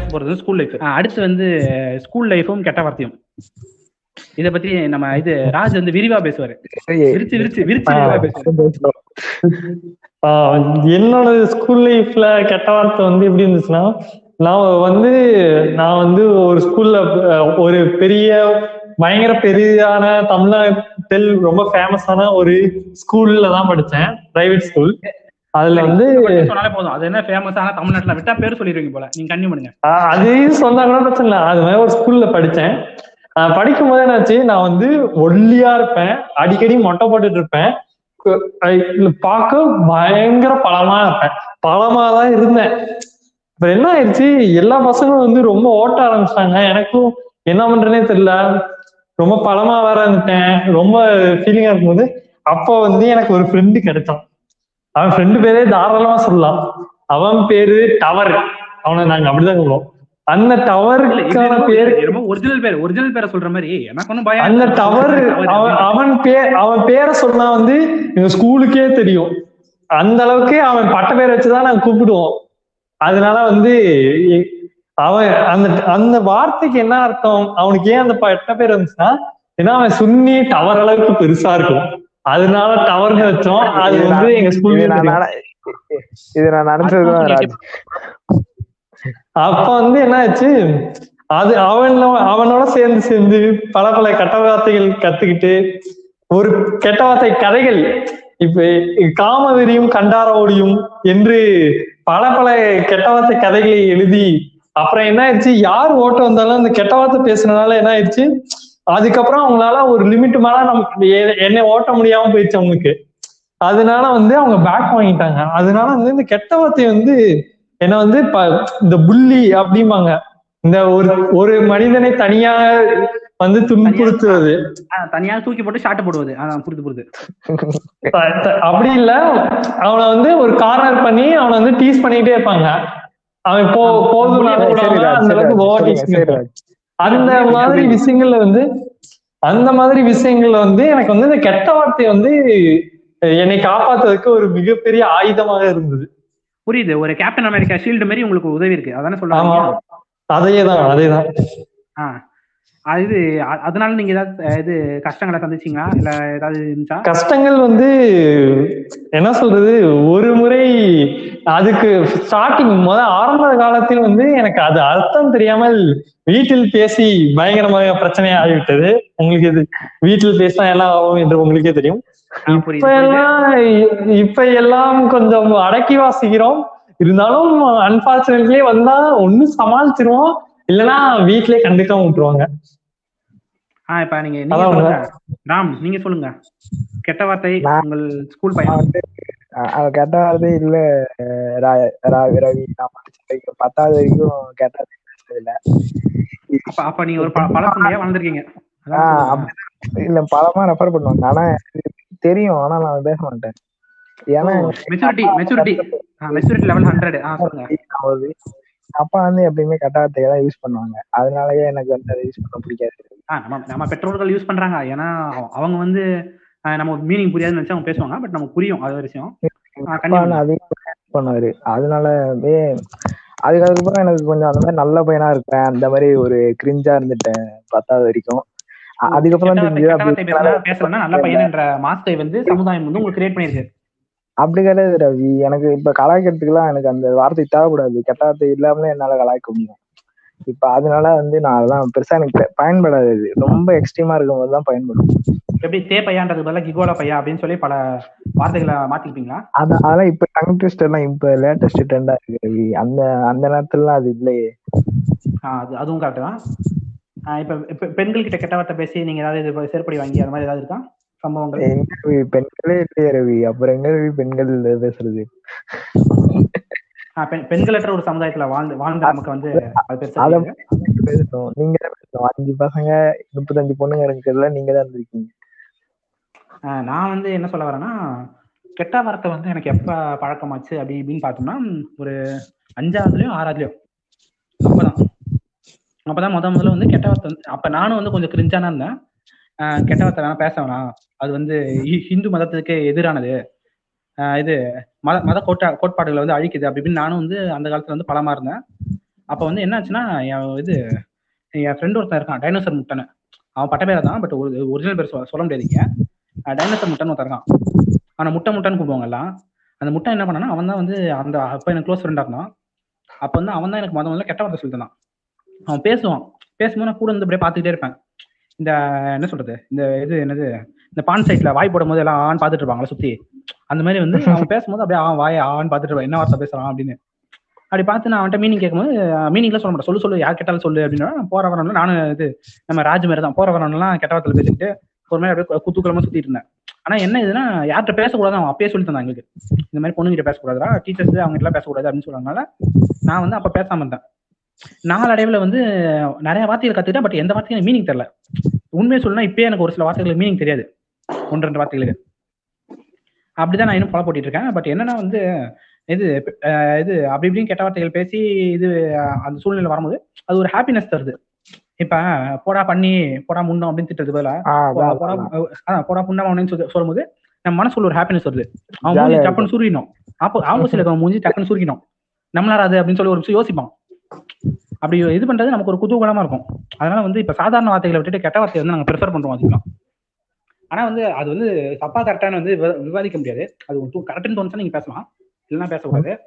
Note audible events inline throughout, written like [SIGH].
பேச போறது school life அடுத்து வந்து ஸ்கூல் லைஃபும் கெட்ட வார்த்தையும். இத பத்தி நம்ம இது ராஜ் வந்து விரிவா பேசுவாரு. விரிச்சு விரிச்சு விரிச்சு விரிவா பேசுவாரு. ஆஹ் என்னோட ஸ்கூல் லைஃப்ல கெட்ட வார்த்தை வந்து எப்படி இருந்துச்சுன்னா நான் வந்து நான் வந்து ஒரு ஸ்கூல்ல ஒரு பெரிய பயங்கர பெரிதான தமிழ்நாட்டில் ரொம்ப ஃபேமஸான ஒரு ஸ்கூல்ல தான் படிச்சேன் பிரைவேட் ஸ்கூல் அதுல வந்து சொன்னாலே போதும். அது என்ன ஃபேமஸான தமிழ்நாட்டுல விட்டா பேர் சொல்லிடுவீங்க போல. நீங்க கண்ணி பண்ணுங்க அதையும் சொன்னா கூட பிரச்சனை இல்லை. அது மாதிரி ஒரு ஸ்கூல்ல படிச்சேன். படிக்கும் போது என்னாச்சு நான் வந்து ஒல்லியா இருப்பேன். அடிக்கடி மொட்டை போட்டுட்டு இருப்பேன். பார்க்க பயங்கர பழமா இருப்பேன். பழமா தான் இருந்தேன். இப்ப என்ன ஆயிடுச்சு எல்லா பசங்களும் வந்து ரொம்ப ஓட்ட ஆரம்பிச்சிட்டாங்க. எனக்கும் என்ன பண்றேனே தெரியல. ரொம்ப பழமா வேற இருந்துட்டேன். ரொம்ப ஃபீலிங்கா இருக்கும்போது அப்போ வந்து எனக்கு ஒரு ஃப்ரெண்டு கிடைச்சான் அவன் ஃப்ரெண்டு பேரே தாராளமா சொல்லலாம். அவன் பேரு டவர் அவனை நாங்க அப்படிதான் கூப்பிடுவோம் அந்த டவருக்கான பேரு ஒரிஜினல் பேர். ஒரிஜினல் பேரை சொல்ற மாதிரி எனக்கு ஒண்ணும் பயம் அந்த. டவர் அவன் பேர் அவன் பேரை சொன்னா வந்து எங்க ஸ்கூலுக்கே தெரியும். அந்த அளவுக்கு அவன் பட்ட பேர் வச்சுதான் நாங்க கூப்பிடுவோம். அதனால வந்து அவன் அந்த அந்த வார்த்தைக்கு என்ன அர்த்தம்? அவனுக்கு ஏன் அந்த பட்ட பேர் வந்துச்சுன்னா ஏன்னா அவன் சுன்னி டவர் அளவுக்கு பெருசா இருக்கும். அதனால டவர்னு வச்சோம் அது வந்து எங்க நட- இது நான் நடந்ததுதான் அப்ப வந்து என்ன ஆச்சு? அது அவன் அவனோட சேர்ந்து சேர்ந்து பல பல கெட்ட வார்த்தைகள் கத்துக்கிட்டு ஒரு கெட்ட வார்த்தை கதைகள் இப்ப காமவெறியும் கண்டார ஓடியும் என்று பல பல கெட்ட வார்த்தை கதைகளை எழுதி அப்புறம் என்ன ஆயிடுச்சு? யார் ஓட்ட வந்தாலும் அந்த கெட்ட வார்த்தை பேசுனதுனால என்ன ஆயிடுச்சு? அதுக்கப்புறம் அவங்களால ஒரு லிமிட் மேல நம் எ- என்னை ஓட்ட முடியாம போயிடுச்சு அவங்களுக்கு. அதனால வந்து அவங்க பேக் வாங்கிட்டாங்க. அதனால வந்து இந்த கெட்ட வார்த்தை வந்து என்ன வந்து இந்த புள்ளி அப்படிம்பாங்க. இந்த ஒரு ஒரு மனிதனை தனியா வந்து துன்புறுத்துவது தனியா தூக்கி போட்டு ஷாட்டு போடுவது. புரிது புரிது. அப்படி இல்ல. அவனை வந்து ஒரு கார்னர் பண்ணி அவனை வந்து டீஸ் பண்ணிட்டே இருப்பாங்க. அவன் போ போதும் அந்த அளவுக்கு அந்த மாதிரி விஷயங்கள்ல வந்து அந்த மாதிரி விஷயங்கள்ல வந்து எனக்கு வந்து இந்த கெட்ட வார்த்தை வந்து என்னை காப்பாத்துறதுக்கு ஒரு மிகப்பெரிய ஆயுதமாக இருந்தது. புரியுது. ஒரு கேப்டன் அமெரிக்கா ஷீல்டு மாதிரி உங்களுக்கு உதவி இருக்கு. அதானே சொல்றாங்க அதேதான் அதேதான் ஆ. அது அதனால நீங்க ஏதாவது இது கஷ்டங்களை சந்திச்சீங்களா? இல்ல ஏதாவது இருந்துச்சா? கஷ்டங்கள் வந்து என்ன சொல்றது ஒரு முறை அதுக்கு ஸ்டார்டிங் முத ஆரம்ப காலத்தில் வந்து எனக்கு அது அர்த்தம் தெரியாமல் வீட்டில் பேசி பயங்கரமாக பிரச்சனை ஆகிவிட்டது. உங்களுக்கு இது வீட்டில் பேசினா எல்லாம் ஆகும் என்று உங்களுக்கே தெரியும். இப்ப எல்லாம் இப்ப எல்லாம் கொஞ்சம் அடக்கி வாசிக்கிறோம். இருந்தாலும் அன்பார்ச்சுனேட்லி வந்தா ஒண்ணு சமாளிச்சிருவோம். இல்லைன்னா வீட்லயே கண்டுக்காம விட்டுருவாங்க. ஆ இப்ப நீங்க ராம் நீங்க சொல்லுங்க. கெட்ட வார்த்தை உங்கள் ஸ்கூல் பையன். வந்து கெட்ட வார்த்தை இல்ல. அஹ் ரா- ரா- ரவி நான் பத்தாவது வரைக்கும் கெட்ட வார்த்தை பேசுனது இல்ல அப்ப அப்ப நீங்க ஒரு ப- பல சந்தையா வளர்ந்துருக்கீங்க ஆஹ் இல்ல பலமா ரெஃபர் பண்ணுவாங்க. ஆனா தெரியும். ஆனா நான் பேச மாட்டேன். ஏன்னா maturity maturity maturity level hundred ஆ சொல்லுங்க. அப்பா வந்து எப்பயுமே கெட்ட வார்த்தையை தான் யூஸ் பண்ணுவாங்க. அதனாலயே எனக்கு வந்து அதை யூஸ் பண்ண பிடிக்காது. நம்ம நம்ம பெற்றோர்கள் யூஸ் பண்றாங்க. ஏன்னா அவ- அவங்க வந்து நம்ம மீனிங் புரியாதுன்னு நினைச்சு அவங்க பேசுவாங்க. பட் நமக்கு புரியும். அது விஷயம். அதையும் use பண்ணுவாரு அதனால வே அதுக்கு அதுக்கப்புறம் எனக்கு கொஞ்சம் அந்த மாதிரி நல்ல பையனா இருப்பேன் அந்த மாதிரி ஒரு கிரிஞ்சா இருந்துட்டேன் பத்தாவது வரைக்கும். அதுக்கப்புறம் நல்ல பையன்ன்ற மாஸ்கை வந்து சமுதாயம் வந்து உங்களுக்கு கிரியேட் பண்ணிருக்கு. அப்படி கிடையாது ரவி. எனக்கு இப்ப கலாய்க்கிறதுக்குலாம் எனக்கு அந்த வார்த்தை தேவைப்படாது. கெட்ட வார்த்தை இல்லாமலே என்னால கலாய்க்க முடியும். இப்ப அதனால வந்து நான் அதெல்லாம் பெருசா எனக்கு பயன்படாது. ரொம்ப எக்ஸ்ட்ரீமா இருக்கும்போது தான் பயன்படும். எப்படி தே பையான்றது பதிலா கிகோலா பையா அப்படின்னு சொல்லி பல வார்த்தைகளை மாத்திருப்பீங்களா? அத அதெல்லாம் இப்ப டங் ட்விஸ்டர் எல்லாம் இப்ப லேட்டஸ்ட் ட்ரெண்டா இருக்கு ரவி. அந்த அந்த நேரத்துலலாம் அது இல்லையே. அது அதுவும் கரெக்ட் தான். இப்ப இப்ப பெண்கள் கிட்ட கெட்ட வார்த்தை பேசி நீங்க ஏதாவது இது செருப்படி வாங்கி அந்த மாதிரி ஏதாவது இருக்கா? சம்பவங்கள். பெண்களே இல்லையே ரவி. அப்புறம் எங்க ரவி பெண்கள் பேசுறது? பெண்களற்ற ஒரு சமுதாயத்துல வாழ்ந்து வாழ்ந்த நமக்கு வந்து. பேசணும் நீங்க பேசணும். அஞ்சு பசங்க முப்பத்தஞ்சு பொண்ணுங்க இருக்கிறதுல நீங்க தான் இருந்திருக்கீங்க. நான் வந்து என்ன சொல்ல வரேன்னா கெட்ட வார்த்தை வந்து எனக்கு எப்ப பழக்கமாச்சு? அப்படி இப்படின்னு பார்த்தோம்னா ஒரு அஞ்சாவதுலயும் ஆறாவதுலயும் அப்பதான். அப்பதான் முத முதல்ல வந்து கெட்ட வார்த்தை வந்து அப்ப நானும் வந்து கொஞ்சம் கிரிஞ்சானா இருந்தேன். கெட்ட வார்த்தை வேணாம் பேச வேணாம். அது வந்து ஹி- ஹிந்து மதத்துக்கு எதிரானது. இது மத மத கோட்டா கோட்பாடுகளை வந்து அழிக்குது. அப்படி இப்படின்னு நானும் வந்து அந்த காலத்துல வந்து பலமா இருந்தேன். அப்போ வந்து என்னாச்சுன்னா என் இது என் ஃப்ரெண்ட் ஒருத்தன் இருக்கான் டைனோசர் முட்டைன்னு. அவன் பட்ட பேரை தான் பட் ஒரு ஒரிஜினல் பேர் சொல்ல சொல்ல முடியாதீங்க டைனோசர் முட்டைன்னு ஒருத்தன் இருக்கான். அவனை முட்டை முட்டைன்னு கூப்பிடுவாங்க எல்லாம். அந்த முட்டை என்ன பண்ணானா அவன் தான் வந்து அந்த அப்போ எனக்கு க்ளோஸ் ஃப்ரெண்டாக இருந்தான். அப்போ வந்து அவன் தான் எனக்கு முத முதல்ல கெட்ட வார்த்தை சொல்லி அவன் பேசுவான். பேசும்போது நான் கூட வந்து அப்படியே பார்த்துக்கிட்டே இருப்பேன். இந்த என்ன சொல்றது? இந்த இது என்னது? இந்த பான் சைட்ல வாய் போடும் போது எல்லாம் ஆன் பார்த்துட்டு இருப்பாங்களா சுத்தி. அந்த மாதிரி வந்து அவன் [LAUGHS] பேசும்போது அப்படியே அவன் வாய் ஆன் பார்த்துட்டு இருப்பான் என்ன வார்த்தை பேசுறான் அப்படின்னு. அப்படி பார்த்து நான் அவன்கிட்ட மீனிங் கேட்கும்போது மீனிங்ல சொல்ல மாட்டேன். சொல்லு சொல்லு யார் கேட்டாலும் சொல்லு அப்படின்னா போற வரணும் நானும் இது நம்ம ராஜ் மாதிரி தான். போற வரணும்லாம் கெட்ட வார்த்தையில பேசிக்கிட்டு ஒரு மாதிரி அப்படியே குத்துக்குளமா சுத்திட்டு இருந்தேன். ஆனா என்ன இதுன்னா யார்கிட்ட பேசக்கூடாது அவன் அப்பயே சொல்லி தந்தான் எங்களுக்கு. இந்த மாதிரி பொண்ணுகிட்ட பேசக்கூடாதுடா டீச்சர்ஸ் அவங்க எல்லாம் பேசக்கூடாது அப்படின்னு சொல்லுவாங்கனால நான் வந்து அப்ப பேசாம இருந்தேன். நாளடைவில் வந்து நிறைய வார்த்தைகள் கத்துக்கிட்டேன் பட் எந்த வார்த்தையும் மீனிங் தெரியல. உண்மையை சொல்லணும்னா இப்பயே எனக்கு ஒரு சில வார்த்தைகளுக்கு மீனிங் தெரியாது. ஒன்று ரெண்டு வார்த்தைகளுக்கு அப்படிதான் நான் இன்னும் ஃபாலோ போட்டிட்டு இருக்கேன் பட் என்னன்னா வந்து இது இது அப்படி இப்படின்னு கெட்ட வார்த்தைகள் பேசி இது அந்த சூழ்நிலை வரும்போது அது ஒரு ஹாப்பினஸ் தருது. இப்ப போடா பண்ணி போடா முன்னம் அப்படின்னு திட்டது பதிலா போடா அதான். அதான் போடா புண்ணா அப்படின்னு சொல்லி சொல்லும்போது நம்ம மனசுல ஒரு ஹாப்பினஸ் வருது. அவன் மூஞ்சி டக்குன்னு சுருகினோம் அப்போ ஆப்போசிட்ல இருக்கவன் மூஞ்சி டக்குன்னு சுருகினோம் நம்மளால அது அப்படின்னு சொல்லி ஒரு நிமிஷம் யோசிப்பான். அப்படி இது பண்றது நமக்கு ஒரு குதூகலமா இருக்கும். அதனால வந்து இப்ப சாதாரண வார்த்தைகளை விட்டுட்டு கெட்ட வார்த்தையை வந்து நாங்க ப்ரிஃபர் பண்றோம் அதிகம். ஆனா வந்து அது வந்து தப்பா கரெக்டான வந்து விவா- விவாதிக்க முடியாது. அது கரெக்ட்னு தோணுச்சா நீங்க பேசலாம். இல்லைன்னா பேசக்கூடாது.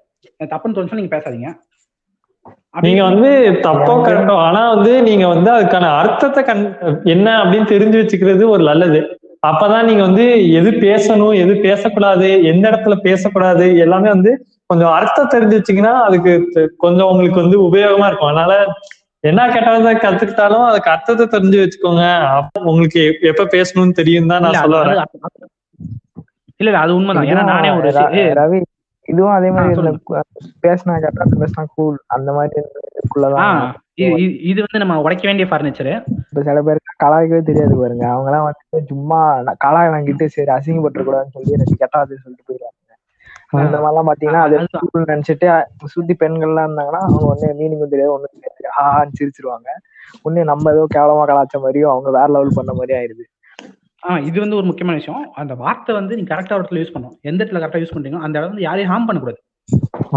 தப்புன்னு தோணுச்சா நீங்க பேசாதீங்க. நீங்க வந்து தப்போ கரெக்டோ ஆனா வந்து நீங்க வந்து அதுக்கான அர்த்தத்தை கண் என்ன அப்படின்னு தெரிஞ்சு வச்சுக்கிறது ஒரு நல்லது. அப்பதான் நீங்க வந்து எது பேசணும் எது பேசக்கூடாது எந்த இடத்துல பேசக்கூடாது எல்லாமே வந்து கொஞ்சம் அர்த்தம் தெரிஞ்சு வச்சீங்கன்னா அதுக்கு கொஞ்சம் உங்களுக்கு வந்து உபயோகமா இருக்கும். அதனால என்ன கெட்டதை கத்துக்கிட்டாலும் அதுக்கு அர்த்தத்தை தெரிஞ்சு வச்சுக்கோங்க. அப்ப உங்களுக்கு எப்- எப்ப பேசணும்னு தெரியும் தான் இல்ல, நான் சொல்ல வரேன். இல்ல அது உண்மைதான். ஏன்னா நானே ஒரு ரவி இதுவும் அதே மாதிரி பேசினா கரெக்டா பேசினா கூல் அந்த மாதிரி இது- இது- இது வந்து நம்ம உடைக்க வேண்டிய ஃபர்னிச்சர் இப்ப சில பேருக்கு கலாய்க்கவே தெரியாது பாருங்க. அவங்க எல்லாம் வந்து சும்மா கலாய் வாங்கிட்டு சரி அசிங்கப்பட்டு கூடாதுன்னு சொல்லி எனக்கு கெட்ட வார்த்தை சொல்லிட்டு போயிடுவாங்க அந்த மாதிரிலாம் பாத்தீங்கன்னா அது நினைச்சிட்டு சுத்தி பெண்கள்லாம் இருந்தாங்கன்னா அவங்க ஒண்ணு மீனிங்கும் தெரியாது. ஒண்ணும் தெரியாது. ஆன்னு சிரிச்சிருவாங்க. ஒண்ணு நம்ம ஏதோ கேவலமா கலாச்ச மாதிரியும் அவங்க வேற லெவல் பண்ண மாதிரி ஆயிருது ஆ இது வந்து ஒரு முக்கியமான விஷயம். அந்த வார்த்தை வந்து நீங்க கரெக்டா இடத்துல யூஸ் பண்ணணும். எந்த இடத்துல கரெக்டா யூஸ் பண்றீங்களோ அந்த இடத்துல யாரையும் ஹார்ம் பண்ணக்கூடாது.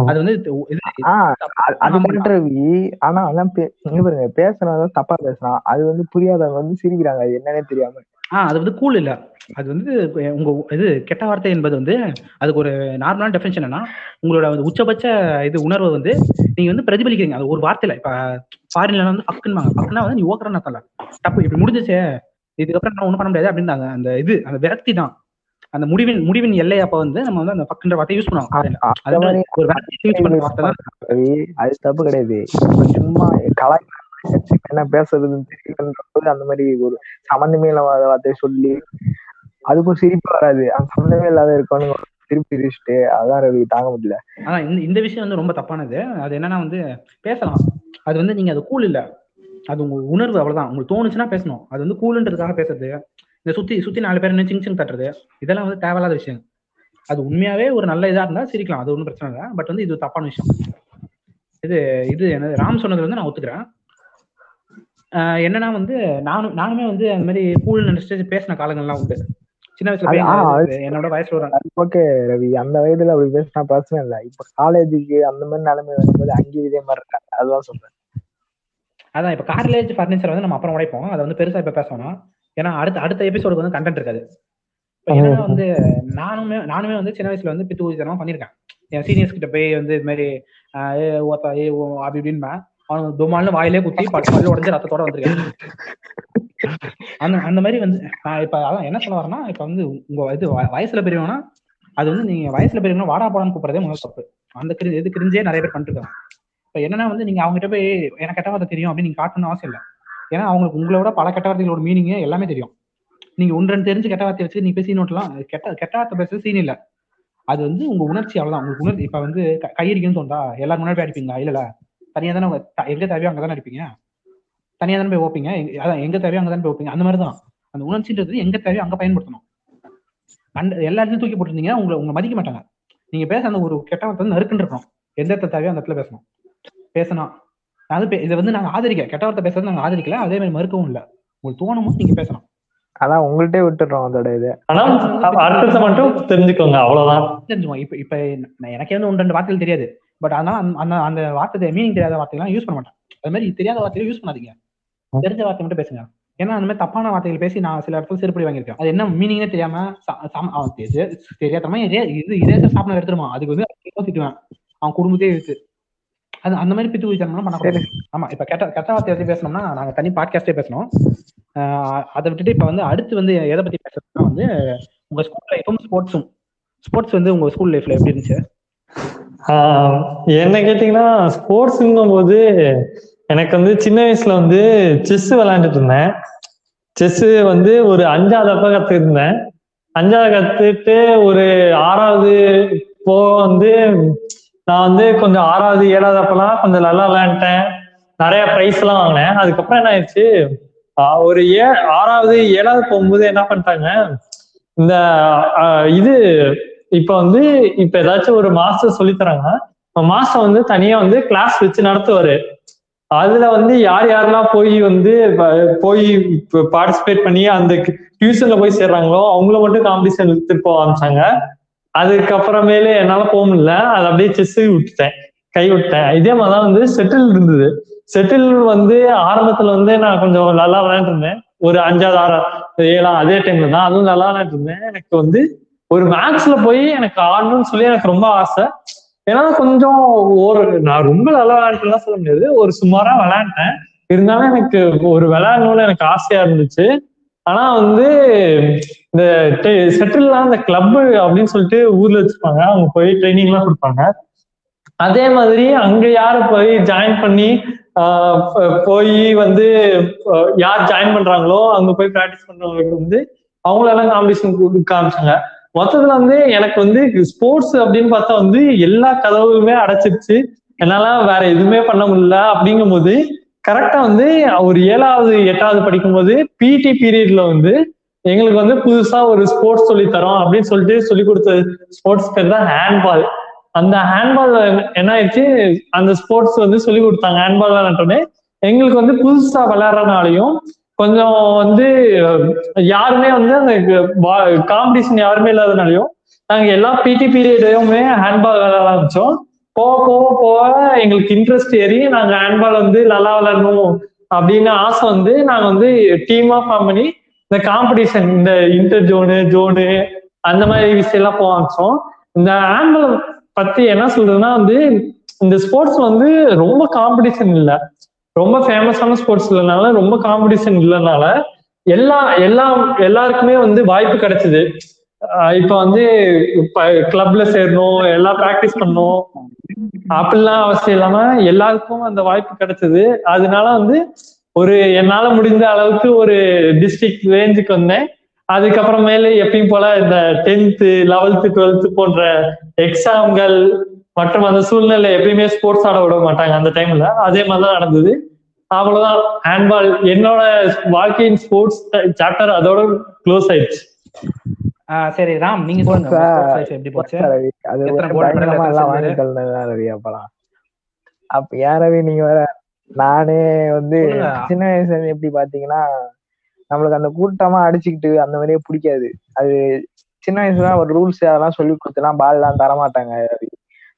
அது வந்து ஆஹ் அது- ரவி. ஆனா அதான் இங்க பாருங்க பேசுறவங்க தப்பா பேசுறான். அது வந்து புரியாதவங்க வந்து சிரிக்கிறாங்க. என்னன்னே தெரியாம. ஆ அது வந்து கூல் இல்ல. அது வந்து உங்க இது கெட்ட வார்த்தை என்பது வந்து அதுக்கு ஒரு நார்மலான டெஃபினேஷன் என்னன்னா உங்களோட வந்து உச்சபட்ச இது உணர்வை வந்து நீங்க வந்து பிரதிபலிக்கிறீங்க. அது ஒரு வார்த்தையில இப்ப ஃபாரின்ல வந்து பக்குன்னு பக்குனா வந்து நீ ஓக்குறன்னு அர்த்தம் இல்ல தப்பு இப்படி முடிஞ்சிச்சே இதுக்கப்புறம் நான் ஒண்ணும் பண்ண முடியாது அப்படின்னு அந்த- இது அந்த விரக்தி தான். அந்த முடிவின் முடிவின் எல்லை அப்ப வந்து நம்ம வந்து அந்த பக்குன்ற வார்த்தையை யூஸ் பண்ணுவாங்க. ஒரு விரக்தி யூஸ் பண்ற வார்த்தை தான். அது தப்பு கிடையாது. சும்மா கலாய் என்ன பேசுறதுன்னு தெரியலன்றபோது அந்த மாதிரி ஒரு சம்மந்தமே இல்லாத வார்த்தையை சொல்லி அதுக்கும் சிரிப்பு வராது. அந்த சம்மந்தமே இல்லாத இருக்கணும் திருப்பி சிரிச்சுட்டு அதான் ரவி தாங்க முடியல. ஆனா இந்த இந்த விஷயம் வந்து ரொம்ப தப்பானது. அது என்னன்னா வந்து பேசலாம். அது வந்து நீங்க அது கூல் இல்ல. அது உங்க உணர்வு அவ்வளவுதான். உங்களுக்கு தோணுச்சுன்னா பேசணும். அது வந்து கூலுன்றதுக்காக பேசுறது. இந்த சுத்தி சுத்தி நாலு பேர் என்ன சிங் சிங் தட்டுறது. இதெல்லாம் வந்து தேவையில்லாத விஷயம். அது உண்மையாவே ஒரு நல்ல இதா இருந்தா சிரிக்கலாம். அது ஒன்றும் பிரச்சனை இல்லை. பட் வந்து இது தப்பான விஷயம். இது இது என்னது? ராம் சொன்னது வந்து நான் ஒத்துக்கிறேன். என்னன்னா வந்து நானும் நானுமே வந்து அந்த மாதிரி கூல் நினைச்சிட்டு பேசின காலங்கள்லாம் உண்டு. சின்ன வயசுல என்னோட வயசுல ஓகே ரவி அந்த வயதுல அப்படி பேசினா பிரச்சனை இல்லை. இப்ப காலேஜுக்கு அந்த மாதிரி நிலைமை வரும்போது அங்கேயும் இதே மாதிரி இருக்காங்க. அதுதான் சொல்றேன். அதான் இப்ப கார்லேஜ் ஃபர்னிச்சர் வந்து நம்ம அப்புறம் உடைப்போம். அதை வந்து பெருசா இப்ப பேசணும் ஏன்னா அடுத்த அடுத்த எபிசோடுக்கு வந்து கண்டென்ட் இருக்காது. என்னன்னா வந்து நானுமே நானுமே வந்து சின்ன வயசுல வந்து பித்து ஊதித்தனமா பண்ணிருக்கேன் என் சீனியர்ஸ் கிட்ட போய் வந்து இது மாதிரி ஏ ஓத்தா ஏ ஓ அப்படி இப்படின்னு அவனுக்கு துமால்னு வாயிலே குத்தி [LAUGHS] பல்லு உடஞ்சு ரத்தத்தோட வந்திருக்கேன். அந்த அந்த மாதிரி வந்து இப்ப அதான் என்ன சொல்ல வரேன்னா இப்ப வந்து உங்க இது வயசுல பெரியவனா அது வந்து நீங்க வயசுல பெரியவனா வாடா போடான்னு கூப்பிடுறதே முதல் தப்பு. அந்த கிரி இது கிரிஞ்சே நிறைய பேர் பண்ணிட்டு இருக்காங்க இப்ப என்னன்னா வந்து நீங்க அவங்க கிட்ட போய் எனக்கு கெட்ட வார்த்தை தெரியும் அப்படின்னு நீங்க காட்டணும்னு அவசியம் இல்லை. ஏன்னா அவங்களுக்கு உங்களோட பல கெட்ட வார்த்தைகளோட மீனிங் எல்லாமே தெரியும். நீங்க ஒன்று ரெண்டு தெரிஞ்சு கெட்ட வார்த்தை வச்சு நீங்க பேசி நோட்டலாம் கெட்ட கெட்ட வார்த்தை பேசுறது சீன் இல்ல. அது வந்து உங்க உணர்ச்சி அவ்வளவுதான். உங்களுக்கு உணர்ச்சி இப்ப வந்து கையடிக்கணும்னு தோணுதா? எல்லாரும் முன்னாடி போய் அடிப்பீங்களா? இல்ல. தனியா தானே எங்க தேவையோ அங்கதானே அடிப்பீங்க தனியா தானே போய் வைப்பீங்க எங்க- அதான் எங்க தேவையோ அங்கதானே போய் வைப்பீங்க அந்த மாதிரி தான் அந்த உணர்ச்சின்றது எங்க தேவையோ அங்க பயன்படுத்தணும். அந்த எல்லா இடத்துலயும் தூக்கி போட்டிருந்தீங்கன்னா உங்களை உங்களை மதிக்க மாட்டாங்க. நீங்க பேச அந்த ஒரு கெட்ட வார்த்தை நறுக்குன்னு இருக்கணும். எந்த இடத்துல தேவையோ அந்த இடத்துல பேசணும். பேசணும் அது இதை வந்து நாங்க ஆதரிக்க கெட்ட வார்த்தை பேசுறது நாங்க ஆதரிக்கல. அதே மாதிரி மறுக்கவும் இல்ல. உங்களுக்கு தோணும் நீங்க பேசணும் அதான் உங்கள்கிட்டயே விட்டுடுறோம் அதோட இது ஆனா அர்த்தத்தை மட்டும் தெரிஞ்சுக்கோங்க. அவ்வளவுதான். தெரிஞ்சுக்கோங்க இப்ப இப்ப நான் எனக்கே வந்து ஒன்று ரெண்டு வார்த்தைகள் தெரியாது. பட் அதனால அந்த- அந்த அந்த வார்த்தை மீனிங் தெரியாத வார்த்தைலாம் யூஸ் பண்ண மாட்டேன். அது மாதிரி தெரியாத வார்த்தைகளை யூஸ் பண்ணாதீங்க. தெரிஞ்ச வார்த்தை மட்டும் பேசுங்க. ஏன்னா அந்த மாதிரி தப்பான வார்த்தைகள் பேசி நான் சில இடத்துல செருப்படி வாங்கியிருக்கேன். அது என்ன மீனிங்னே தெரியாம தெரியாதமா இதே- இது இதே சாப்பிட எடுத்துருமா அதுக்கு வந்து திட்டுவேன். அவன் குடும்பத்தையே இருக்கு அது அந்த மாதிரி பித்து குடித்தனம்லாம் பண்ணக்கூடாது. ஆமா இப்ப கெட்ட கெட்ட வார்த்தை பத்தி பேசணும்னா நாங்க தனி பாட்காஸ்டே பேசணும். அதை விட்டுட்டு இப்ப வந்து அடுத்து வந்து எதை பத்தி பேசுறதுன்னா வந்து உங்க ஸ்கூல் லைஃபும் ஸ்போர்ட்ஸும் ஸ்போர்ட்ஸ் வந்து உங்க ஸ்கூல் லைஃப்ல எப்படி இருந்துச்சு? என்ன கேட்டீங்கன்னா ஸ்போர்ட்ஸுங்கும் போது எனக்கு வந்து சின்ன வயசுல வந்து செஸ் விளையாண்டுட்டு இருந்தேன். செஸ் வந்து ஒரு அஞ்சாவது அப்ப கத்துருந்தேன் அஞ்சாவது கத்துட்டு ஒரு ஆறாவது போ வந்து நான் வந்து கொஞ்சம் ஆறாவது ஏழாவது அப்பெல்லாம் கொஞ்சம் நல்லா விளையாண்டேன் நிறைய ப்ரைஸ் எல்லாம் வாங்கினேன். அதுக்கப்புறம் என்ன ஆயிடுச்சு? ஒரு ஏ ஆறாவது ஏழாவது போகும்போது என்ன பண்ணிட்டாங்க? இந்த இது இப்ப வந்து இப்ப ஏதாச்சும் ஒரு மாஸ்டர் சொல்லி தராங்க மாஸ்டர் வந்து தனியா வந்து கிளாஸ் வச்சு நடத்துவாரு. அதுல வந்து யார் யாரெல்லாம் போய் வந்து போய் பார்ட்டிசிபேட் பண்ணி அந்த டியூஷன்ல போய் சேர்றாங்களோ அவங்கள மட்டும் காம்படிஷன் எடுத்துட்டு போக ஆரம்பிச்சாங்க. அதுக்கப்புறமேலே என்னால போக முடியல. அதை அப்படியே செஸ் விட்டுட்டேன். கை விட்டேன் இதே மாதிரிதான் வந்து செட்டில் இருந்தது. செட்டில் வந்து ஆரம்பத்துல வந்து நான் கொஞ்சம் நல்லா விளையாண்டுருந்தேன். ஒரு அஞ்சாவது ஆறாவது ஏழாம் அதே டைம்ல தான் அதுவும் நல்லா விளையாண்டுருந்தேன். எனக்கு வந்து ஒரு மேக்ஸ்ல போய் எனக்கு ஆடணும்னு சொல்லி எனக்கு ரொம்ப ஆசை. ஏன்னா கொஞ்சம் ஒரு நான் ரொம்ப நல்லா விளையாண்டுலாம் சொல்ல முடியாது. ஒரு சுமாரா விளையாண்டேன். இருந்தாலும் எனக்கு ஒரு விளையாடணும்னு எனக்கு ஆசையா இருந்துச்சு. ஆனா வந்து இந்த செட்டில்லாம் இந்த கிளப் அப்படின்னு சொல்லிட்டு ஊர்ல வச்சிருப்பாங்க அவங்க போய் ட்ரைனிங் எல்லாம் கொடுப்பாங்க. அதே மாதிரி அங்க யாரு போய் ஜாயின் பண்ணி போய் வந்து யார் ஜாயின் பண்றாங்களோ அங்க போய் ப்ராக்டிஸ் பண்றவங்களுக்கு வந்து அவங்களெல்லாம் காம்படிஷன் காமிச்சாங்க. மொத்தத்துல வந்து எனக்கு வந்து ஸ்போர்ட்ஸ் அப்படின்னு பார்த்தா வந்து எல்லா கதவுமே அடைச்சிருச்சு. என்னால வேற எதுவுமே பண்ண முடியல. அப்படிங்கும் போது கரெக்டா வந்து ஒரு ஏழாவது எட்டாவது படிக்கும்போது பிடி பீரியட்ல வந்து எங்களுக்கு வந்து புதுசா ஒரு ஸ்போர்ட்ஸ் சொல்லி தரோம் அப்படின்னு சொல்லிட்டு சொல்லி கொடுத்த ஸ்போர்ட்ஸ் பேர் தான் ஹேண்ட்பால் அந்த ஹேண்ட்பால் என்ன ஆயிடுச்சு அந்த ஸ்போர்ட்ஸ் வந்து சொல்லி கொடுத்தாங்க. ஹேண்ட்பால் விளையாண்டோடனே எங்களுக்கு வந்து புதுசா விளையாடுறதுனாலையும் கொஞ்சம் வந்து யாருமே வந்து அந்த காம்படிஷன் யாருமே இல்லாதனாலையும் நாங்கள் எல்லா பிடி பீரியடையுமே ஹேண்ட்பால் விளையாட ஆரம்பிச்சோம். போக போக போக எங்களுக்கு இன்ட்ரெஸ்ட் ஏறி நாங்கள் ஹேண்ட்பால் வந்து நல்லா விளாடணும் அப்படின்னு ஆசை வந்து நாங்கள் வந்து டீமாக ஃபார்ம் பண்ணி இந்த காம்படிஷன் இந்த இன்டர் ஜோனு ஜோனு அந்த மாதிரி விஷயம்லாம் போக ஆரம்பிச்சோம். இந்த ஹேண்ட்பால் பற்றி என்ன சொல்றதுன்னா வந்து இந்த ஸ்போர்ட்ஸ் வந்து ரொம்ப காம்படிஷன் இல்லை. ரொம்ப ஃபேமஸான ஸ்போர்ட்ஸ் இல்லைனால ரொம்ப காம்படிஷன் இல்லைனால எல்லா எல்லா எல்லாருக்குமே வந்து வாய்ப்பு கிடைச்சது. இப்ப வந்து கிளப்ல சேரணும் எல்லாம் ப்ராக்டிஸ் பண்ணணும். அப்படிலாம் அவசியம் இல்லாம எல்லாருக்கும் அந்த வாய்ப்பு கிடைச்சது. அதனால வந்து ஒரு என்னால முடிந்த அளவுக்கு ஒரு டிஸ்ட்ரிக்ட் ரேஞ்சுக்கு வந்தேன். அதுக்கப்புறமேல எப்பயும் போல இந்த டென்த்து லெவல்த்து டுவெல்த்து போன்ற எக்ஸாம்கள் மற்றும் அந்த சூழ்நிலை எப்பயுமே ஸ்போர்ட்ஸ் ஆட விட மாட்டாங்க அந்த டைம்ல அதே மாதிரிதான் நடந்தது. அவ்வளவுதான். ஹேண்ட்பால் என்னோட வாழ்க்கையின் ஸ்போர்ட்ஸ் சாப்டர் அதோட க்ளோஸ் ஆயிடுச்சு. சரி ராம் நீங்க சொல்லுங்க. எப்படி போச்சு? அப்ப ஏன் ரவி நீங்க வேற? நானே வந்து. சின்ன வயசுல இருந்து எப்படி பாத்தீங்கன்னா நம்மளுக்கு அந்த கூட்டமா அடிச்சுக்கிட்டு அந்த மாதிரியே பிடிக்காது. அது சின்ன வயசுல ஒரு ரூல்ஸ் அதெல்லாம் சொல்லி கொடுத்துலாம் பால் எல்லாம் தர மாட்டாங்க ரவி.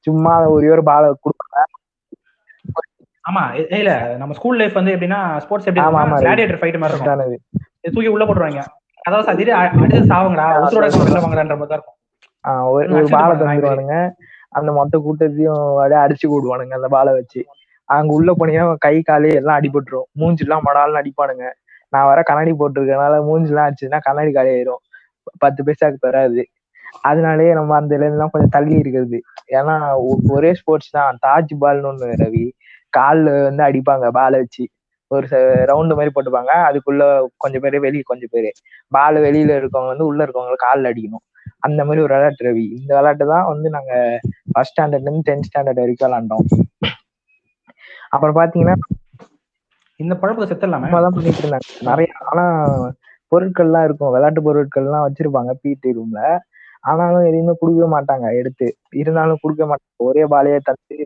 சும்மா ஒரே ஒரு பால் கொடுப்பாங்க. ஆமா இல்ல நம்ம ஸ்கூல் லைஃப் வந்து எப்படின்னா ஸ்போர்ட்ஸ் எப்படி ஆமா, ஆமா. கிளாடியேட்டர் ஃபைட் மாதிரி இருக்கும். தூக்கி உள்ள போட்டுருவாங்க. அதாவது சரி அடிச்சு சாவுங்கடா உசுரோட வெளில வாங்கடான்ற மாதிரி தான் இருக்கும். ஒரு பாலை தந்துருவானுங்க. அந்த மொத்த கூட்டத்தையும் அப்படியே அடிச்சு கூடுவானுங்க அந்த பாலை வச்சு. அங்க உள்ள போனீங்கன்னா கை காலு எல்லாம் அடிபட்டுரும். மூஞ்சிலாம் மடால்னு அடிப்பானுங்க. நான் வர கண்ணாடி போட்டிருக்கனால மூஞ்சிலாம் அடிச்சுன்னா கண்ணாடி காலி ஆயிரும் பத்து பைசாக்கு தராது. அதனாலயே நம்ம அந்த எல்லாம் கொஞ்சம் தள்ளி இருக்கிறது. ஏன்னா ஒரே ஸ்போர்ட்ஸ் தான். தாஜ் பால்னு ஒண்ணு ரவி. கால்ல வந்து அடிப்பாங்க பாலை வச்சு. ஒரு ரவுண்டு மாதிரி போட்டுப்பாங்க. அதுக்குள்ள கொஞ்சம் பேர் வெளியே கொஞ்சம் பேர். பால் வெளியில இருக்கவங்க வந்து உள்ள இருக்கவங்க கால்ல அடிக்கணும். அந்த மாதிரி ஒரு விளையாட்டு ரவி. இந்த விளையாட்டு தான் வந்து நாங்க ஃபர்ஸ்ட் ஸ்டாண்டர்ட்ல இருந்து டென்த் ஸ்டாண்டர்ட் வரைக்கும் விளையாண்டோம். அப்புறம் பாத்தீங்கன்னா இந்த பழப்பத்தை செத்துடலாமே? சும்மா தான் பண்ணிட்டு இருந்தாங்க. நிறைய ஆனா பொருட்கள்லாம் இருக்கும். விளையாட்டு பொருட்கள்லாம் வச்சிருப்பாங்க பிடி ரூம்ல ஆனாலும் எதையுமே கொடுக்கவே மாட்டாங்க. எடுத்து இருந்தாலும் கொடுக்க மாட்டாங்க. ஒரே பாலையே தந்து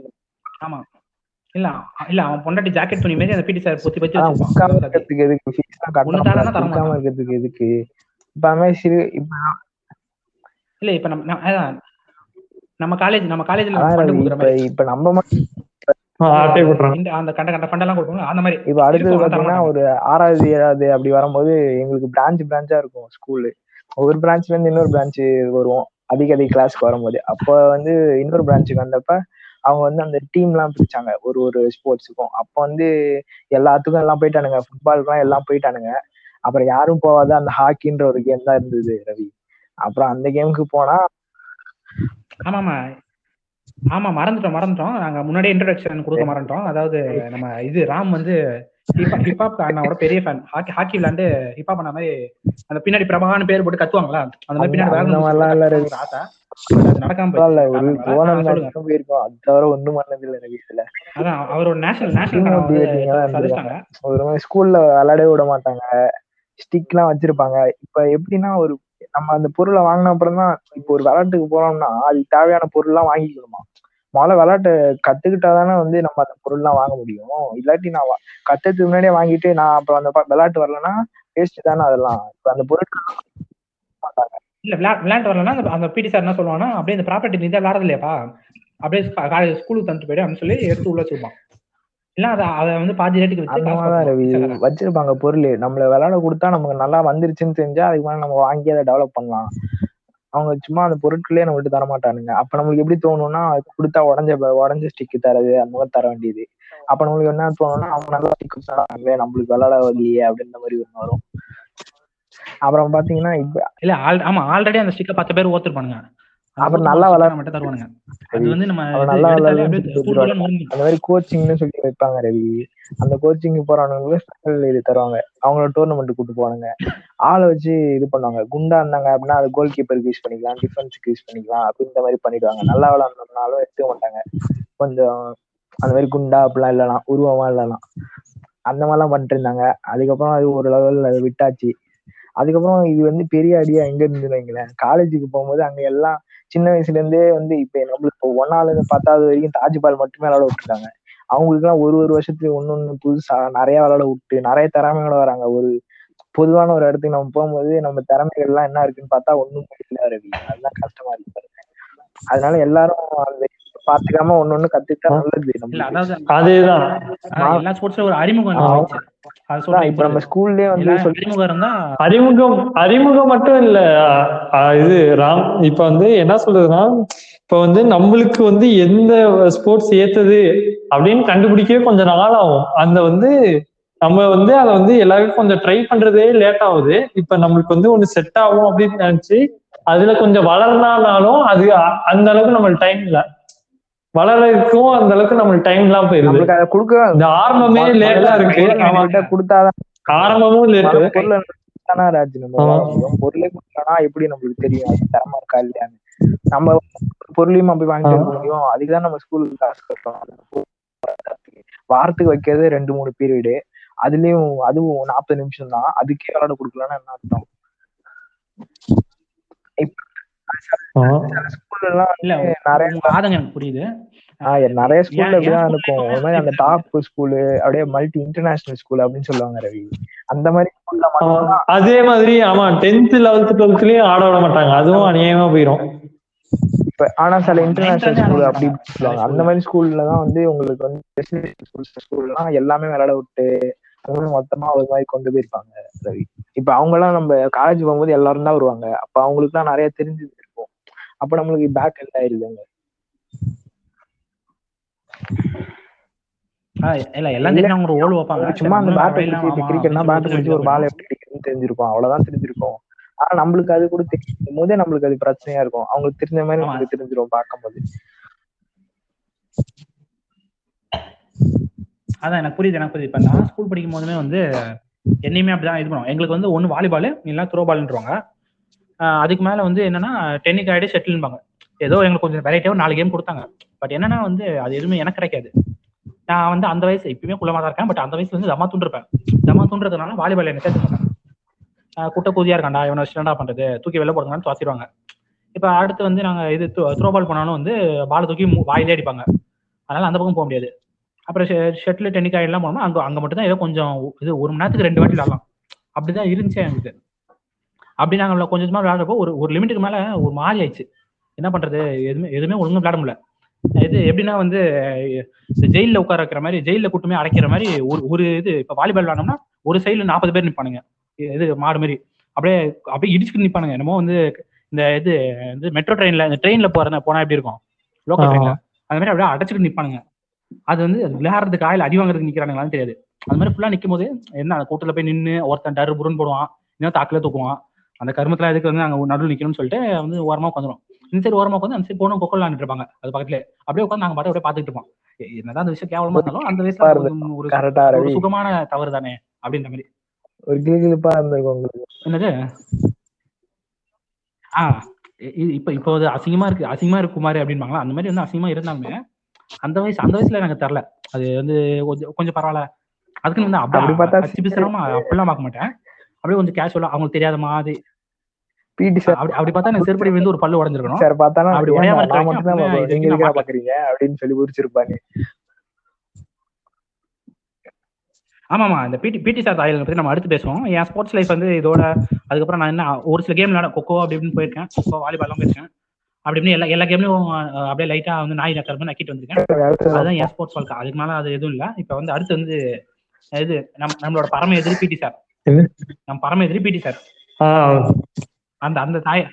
ஆமா. இல்ல இல்ல அவன் பொண்டாட்டி ஜாக்கெட் துணி மாதிரி அந்த பிடி சார் பொத்தி பத்தி வச்சிருப்பான். இருக்கிறதுக்கு எதுக்கு? மாட்டான். இருக்கிறதுக்கு எதுக்கு? இப்ப சிறு இப்ப இல்ல இப்ப நம்ம நம்ம காலேஜ் நம்ம காலேஜ்ல இப்ப மாதிரி. இப்ப நம்ம மட்டும் அந்த கண்ட கண்ட ஃபண்ட் எல்லாம் கொடுப்பாங்க அந்த மாதிரி. இப்ப பாத்தீங்கன்னா. ஒரு ஆறாவது ஏழாவது அப்படி வரும்போது எங்களுக்கு பிரான்ச் பிரான்ச்சா இருக்கும் ஸ்கூலு ஒரு பிரான்ச்ல இருந்து இன்னொரு பிரான்ச் வருவோம். அதிக அதிக கிளாஸ்க்கு வரும்போது. அப்ப வந்து இன்னொரு பிரான்ச்சுக்கு வந்தப்ப அவங்க வந்து அந்த டீம் எல்லாம் பிரிச்சாங்க. ஒரு ஒரு ஸ்போர்ட்ஸுக்கும் அப்ப வந்து எல்லாத்துக்கும் எல்லாம் போயிட்டானுங்க. ஃபுட்பாலுக்குலாம் எல்லாம் போயிட்டானுங்க. அப்புறம் யாரும் போகாத அந்த ஹாக்கின்ற ஒரு கேம் தான் இருந்தது ரவி. அப்புறம் அந்த கேமுக்கு போனா ஆமா ஆமா ஆமா மறந்துட்டோம் மறந்துட்டோம். நாங்க முன்னாடியே இன்ட்ரோடக்ஷன் கொடுக்க மறந்துட்டோம். அதாவது நம்ம இது ராம் வந்து ஹிப்ஹாப் அண்ணாவோட பெரிய ஃபேன் ஹாக்கி ஹாக்கி விளையாண்டு ஹிப்ஹாப் பண்ண மாதிரி அந்த பின்னாடி பிரபாகர்னு பேர் போட்டு கத்துவாங்களா? அந்த மாதிரி பின்னாடி வேற. ஒரு ஆசை ஸ்கூல்ல விளையாடவே விட மாட்டாங்க. ஸ்டிக் எல்லாம் வச்சிருப்பாங்க. இப்ப எப்படின்னா ஒரு நம்ம அந்த பொருளை வாங்கின அப்புறம் தான் இப்போ ஒரு விளையாட்டுக்கு போறோம்னா அதுக்கு தேவையான பொருள் எல்லாம் வாங்கிக்கணுமா? முதல்ல விளையாட்டு கத்துக்கிட்டாதானே வந்து நம்ம அந்த பொருள் எல்லாம் வாங்க முடியும். இல்லாட்டி நான் கத்துறதுக்கு முன்னாடியே வாங்கிட்டு நான் அப்புறம் அந்த விளையாட்டு வரலன்னா வேஸ்ட் தானே அதெல்லாம். இப்ப அந்த பொருட்கள் மாட்டாங்க. இல்ல விளையா விளையாண்டு வரலன்னா அந்த- பிடி சார் என்ன சொல்லுவாங்கன்னா அப்படியே இந்த ப்ராப்பர்ட்டி நீ தான் விளையாடுறது இல்லையாப்பா? அப்படியே ஸ்கூலுக்கு தந்துட்டு போயிடு அப்படின்னு சொல்லி எடுத்து உள்ள வச்சிருப்பான். இல்ல அதை அதை வந்து பாதி ரேட்டுக்கு பார்த்துப்பான். வச்சிருப்பாங்க பொருள். நம்மள விளையாட கொடுத்தா நமக்கு நல்லா வந்துருச்சுன்னு தெரிஞ்சா அதுக்கு மேல நம்ம வாங்கி அதை டெவலப் பண்ணலாம். அவங்க சும்மா அந்த பொருட்களே நம்மள்ட்ட தர மாட்டானுங்க அப்ப நம்மளுக்கு எப்படி தோணும்னா அது கொடுத்தா உடஞ்ச உடஞ்ச ஸ்டிக்கு தரது அந்த மாதிரி தர வேண்டியது. அப்ப நம்மளுக்கு என்ன தோணும்னா அவங்க நல்லா ஸ்டிக் தராங்களே நம்மளுக்கு விளையாட வரலையே அப்படின்ற மாதிரி ஒண்ணு வரும். அப்புறம் பாத்தீங்கன்னா இப்ப இல்ல ஆல் ஆமா ஆல்ரெடி அந்த ஸ்டிக்கை பத்து பேர் ஓத்துருப்பானுங்க அப்புறம் நல்லா விளையாட- மட்டும் தருவானுங்க. அது வந்து நம்ம நல்லா. அந்த மாதிரி கோச்சிங்னு சொல்லி வைப்பாங்க ரவி அந்த கோச்சிங் போறவங்களுக்கு ஸ்பெஷல் இது தருவாங்க. அவங்கள டோர்னமெண்ட் கூட்டு போவாங்க ஆளை வச்சு இது பண்ணுவாங்க. குண்டா இருந்தாங்க அப்படின்னா அது கோல் கீப்பருக்கு யூஸ் பண்ணிக்கலாம் டிஃபென்ஸ்க்கு யூஸ் பண்ணிக்கலாம் அப்படின்ற மாதிரி பண்ணிடுவாங்க. நல்லா விளாண்டோம்னாலும் எடுத்துக்க மாட்டாங்க. கொஞ்சம் அந்த மாதிரி குண்டா அப்படிலாம் இல்லலாம் உருவமா இல்லலாம். அந்த மாதிரிலாம் பண்ணிட்டு இருந்தாங்க. அதுக்கப்புறம் அது ஒரு லெவல் அதை விட்டாச்சு. அதுக்கப்புறம் இது வந்து பெரிய அடியா எங்க இருந்து வைங்களேன். காலேஜுக்கு போகும்போது அங்க எல்லாம் சின்ன வயசுல இருந்தே வந்து இப்ப நம்மளுக்கு இப்போ ஒன்னால இருந்து பத்தாவது வரைக்கும் தாஜ்பால் மட்டுமே விளாட விட்டுருக்காங்க. அவங்களுக்கு எல்லாம் ஒரு ஒரு வருஷத்துக்கு ஒண்ணு ஒண்ணு புதுசா நிறைய விளாட விட்டு நிறைய திறமையோட வராங்க. ஒரு பொதுவான ஒரு இடத்துக்கு நம்ம போகும்போது நம்ம திறமைகள் எல்லாம் என்ன இருக்குன்னு பார்த்தா ஒண்ணும் இல்ல ரவி. அதுதான் கஷ்டமா இருக்கு அதனால எல்லாரும் அந்த பாத்துக்காம ஒண்ணு ஒண்ணு கத்துக்கிட்டா நல்லது அதேதான். அதான் எல்லா ஸ்போர்ட்ஸ்ல ஒரு அறிமுகம் இப்ப நம்ம ஸ்கூல்லயே வந்து அறிமுகம் இருந்தா அறிமுகம் அறிமுகம் மட்டும் இல்ல. இது ராம் இப்ப வந்து என்ன சொல்றதுன்னா இப்ப வந்து நம்மளுக்கு வந்து எந்த ஸ்போர்ட்ஸ் ஏத்தது அப்படின்னு கண்டுபிடிக்கவே கொஞ்சம் நாள் ஆகும் அந்த வந்து நம்ம வந்து அதை வந்து எல்லாருக்கும் கொஞ்சம் ட்ரை பண்றதே லேட் ஆகுது. இப்ப நம்மளுக்கு வந்து ஒண்ணு செட் ஆகும் அப்படின்னு நினைச்சு அதுல கொஞ்சம் வளர்னாலும் அது அந்த அளவுக்கு நம்மளுக்கு டைம் இல்ல. வளர்றதுக்கும் அந்த அளவுக்கு நம்மளுக்கு டைம் எல்லாம் போயிருது. கொடுக்க இந்த ஆரம்பமே லேட்டா இருக்கு. ஆமா நம்மகிட்ட கொடுத்தாதான் ஆரம்பமும் லேட்டு ராஜ் நம்ம. பொருளே கொடுக்கலனா எப்படி நம்மளுக்கு தெரியும்? அது தரமா இருக்கா இல்லையான்னு. நம்ம பொருளையும் போய் வாங்கிட்டு முடியும். அதுக்குதான் நம்ம ஸ்கூலுக்கு காசு கட்டுறோம் வாரத்துக்கு வைக்கிறது ரெண்டு மூணு பீரியடு அதுலயும் அதுவும் நாற்பது நிமிஷம் தான் அதுக்கே விளையாட கொடுக்கலன்னா என்ன அர்த்தம் ஆமா. ஸ்கூல்ல எல்லாம் இல்ல நிறைய உங்க ஆதங்கம் எனக்கு புரியுது. ஆஹ் நிறைய ஸ்கூல்ல இப்படிதான் இருக்கும்? school ஒரு மாதிரி அந்த டாப் ஸ்கூலு அப்படியே மல்டி இன்டர்நேஷனல் ஸ்கூல் அப்படின்னு சொல்லுவாங்க ரவி. அந்த மாதிரி. அதே மாதிரி ஆமா டென்த் லெவல்த் டுவெல்த்லயும் ஆட விட மாட்டாங்க. அதுவும் அநியாயமா போயிரும். இப்ப ஆனா சில இன்டர்நேஷனல் ஸ்கூல் அப்படி சொல்லுவாங்க. அந்த மாதிரி ஸ்கூல்ல தான் வந்து உங்களுக்கு வந்து ஸ்கூல்லாம் எல்லாமே விளையாட விட்டு மொத்தமா ஒரு மாதிரி கொண்டு போயிருப்பாங்க ரவி. இப்ப அவங்க எல்லாம் நம்ம காலேஜ் போகும்போது எல்லாரும் தான் வருவாங்க. அப்ப அவங்களுக்கு எல்லாம் நிறைய தெரிஞ்சு இருக்கும். அப்ப நம்மளுக்கு பேக் எல்லாம் ஆயிருதுங்க. இல்ல எல்லாம் வைப்பாங்க. சும்மா அந்த பிடிச்சி ஆமா, கிரிக்கெட்னா ஒரு பால் எப்படி அடிக்கணும்னு தெரிஞ்சிருக்கும். அவ்வளவுதான் தெரிஞ்சிருக்கும். ஆனா நம்மளுக்கு அது கூட தெரியும் போதே நம்மளுக்கு அது பிரச்சனையா இருக்கும். அவங்களுக்கு தெரிஞ்ச மாதிரி ஆமா. நம்மளுக்கு தெரிஞ்சிரும் பார்க்கும்போது. அதான் எனக்கு புரியுது எனக்கு புரியுது. இப்ப நான் ஸ்கூல் படிக்கும் போதுமே வந்து என்னையுமே அப்படிதான் இது பண்ணுவோம் எங்களுக்கு வந்து ஒன்னு வாலிபால் இல்லைன்னா த்ரோ பால்ன்றவாங்க அதுக்கு மேல வந்து என்னன்னா டென்னிக் ஆடி செட்டில்பாங்க ஏதோ எங்களுக்கு கொஞ்சம் வெரைட்டியாக நாலு கேம் கொடுத்தாங்க. பட் என்னன்னா வந்து அது எதுவுமே எனக்கு கிடைக்காது. நான் வந்து அந்த வயசு இப்பயுமே குள்ளமா தான் இருக்கேன். பட் அந்த வயசுல வந்து ஜமா தூண்டிருப்பேன் ஜமா தூண்டுறதுனால வாலிபால் என்ன சேர்த்து மாட்டாங்க. குட்டை கூதியா இருக்காண்டா இவனை ஸ்டாண்டா பண்றது? தூக்கி வெளில போடுங்கன்னு துவாசிடுவாங்க இப்போ அடுத்து வந்து நாங்க இது த்ரோ பால் போனாலும் வந்து பால் தூக்கி மு- வாயிலே அடிப்பாங்க. அதனால அந்த பக்கம் போக முடியாது. அப்புறம் ஷெட்டில் டென்னிக் ஆயிடலாம் போனோம்னா அங்க அங்க மட்டும் தான் ஏதோ கொஞ்சம் இது ஒரு மணி நேரத்துக்கு ரெண்டு வாட்டி விளாடலாம். அப்படிதான் இருந்துச்சு எங்களுக்கு அப்படி நாங்க கொஞ்சம் கொஞ்சமா விளையாடுறப்போ ஒரு ஒரு லிமிட்டுக்கு மேல ஒரு மாதிரி ஆயிடுச்சு. என்ன பண்றது? எதுவுமே எதுவுமே ஒழுங்கா விளையாட முடியல. இது எப்படின்னா வந்து இந்த ஜெயில உட்கார வைக்கிற மாதிரி ஜெயில கூட்டமே அடைக்கிற மாதிரி ஒரு ஒரு இது இப்ப வாலிபால் விளையாடோம்னா ஒரு சைடுல நாற்பது பேர் நிப்பானுங்க. இது மாடு மாதிரி அப்படியே அப்படியே இடிச்சுட்டு நிப்பானுங்க. என்னமோ வந்து இந்த இது வந்து மெட்ரோ ட்ரெயின்ல இந்த ட்ரெயின்ல போற போனா எப்படி இருக்கும்? லோக்கல் ட்ரெயின்ல. அந்த மாதிரி அப்படியே அடைச்சிட்டு நிப்பானுங்க. அது வந்து அது விளையாடுறதுக்கு ஆயில் அடி வாங்குறதுக்கு நிக்கிறானுங்களான்னு தெரியாது. அந்த மாதிரி ஃபுல்லா நிக்கும் போது என்ன அந்த கூட்டத்துல போய் நின்று ஒருத்தன் டரு புருன்னு போடுவான். இன்னும் தாக்குல தூக்குவான். அந்த கருமத்துல எதுக்கு வந்து அங்க நடுவில் நிக்கணும்னு சொல்லிட்டு வந்து ஓரமா உட்காந்துரும். இந்த சைடு ஓரமா உட்காந்து அந்த சைடு போன கொக்கல் விளாண்டுட்டு இருப்பாங்க. அது பக்கத்துல அப்படியே உட்காந்து நாங்க பாட்டு அப்படியே பாத்துட்டு இருப்போம். என்னதான் அந்த விஷயம் கேவலமா இருந்தாலும் அந்த வயசுல அது ஒரு- சுகமான தவறு தானே அப்படின்ற மாதிரி. ஒரு கிளிகிளிப்பா இருந்திருக்கும் உங்களுக்கு. என்னது? ஆ இ- இ- இப்ப இப்போ அது அசிங்கமா இருக்கு. அசிங்கமா இருக்கு குமார் அப்படின்பாங்களா அந்த மாதிரி வந்து அசிங்கமா இருந்தாலுமே அந்த வயசு அந்த வயசுல எனக்கு தெரில. அது வந்து கொஞ்சம் கொஞ்சம் பரவாயில்ல. அதுக்குன்னு வந்து அப்படி பார்த்தா கச்சி பிசுறாம அப்படிலாம் பார்க்க மாட்டேன். அப்படியே கொஞ்சம் கேஷுவலா அவங்களுக்கு தெரியாத மாதிரி. பிடி சார் அப்படி அப்படி பார்த்தா எனக்கு செருப்படி வந்து ஒரு பல்லு உடஞ்சிருக்கணும். சார் அப்படி உடையாம நான் மட்டும் தான் பாக்குறீங்க? அப்படின்னு சொல்லி உரிச்சிருப்பாங்க ஆமாமா இந்த பிடி பிடி சார் தாயல் பத்தி நம்ம அடுத்து பேசுவோம். என் ஸ்போர்ட்ஸ் லைஃப் வந்து இதோட அதுக்கப்புறம் நான் என்ன ஒரு சில கேம் விளையாட கொக்கோ அப்படி இப்படின்னு போயிருக்கேன் கொக்கோ வாலிபால்லாம் போயிருக்கேன். அப்படி இப்படின்னு எல்லா எல்லா கேம்லயும் அப்படியே லைட்டா வந்து நாய் நக்கர் நக்கிட்டு வந்திருக்கேன். அதுதான் என் ஸ்போர்ட்ஸ் வாழ்க்கை. அதுக்கு மேல அது எதுவும் இல்ல. இப்ப வந்து அடுத்து வந்து இது நம் நம்மளோட பரம எதிரி பிடி சார்? நம்ம பரம எதிரி பிடி சார் அந்த அந்த தாய்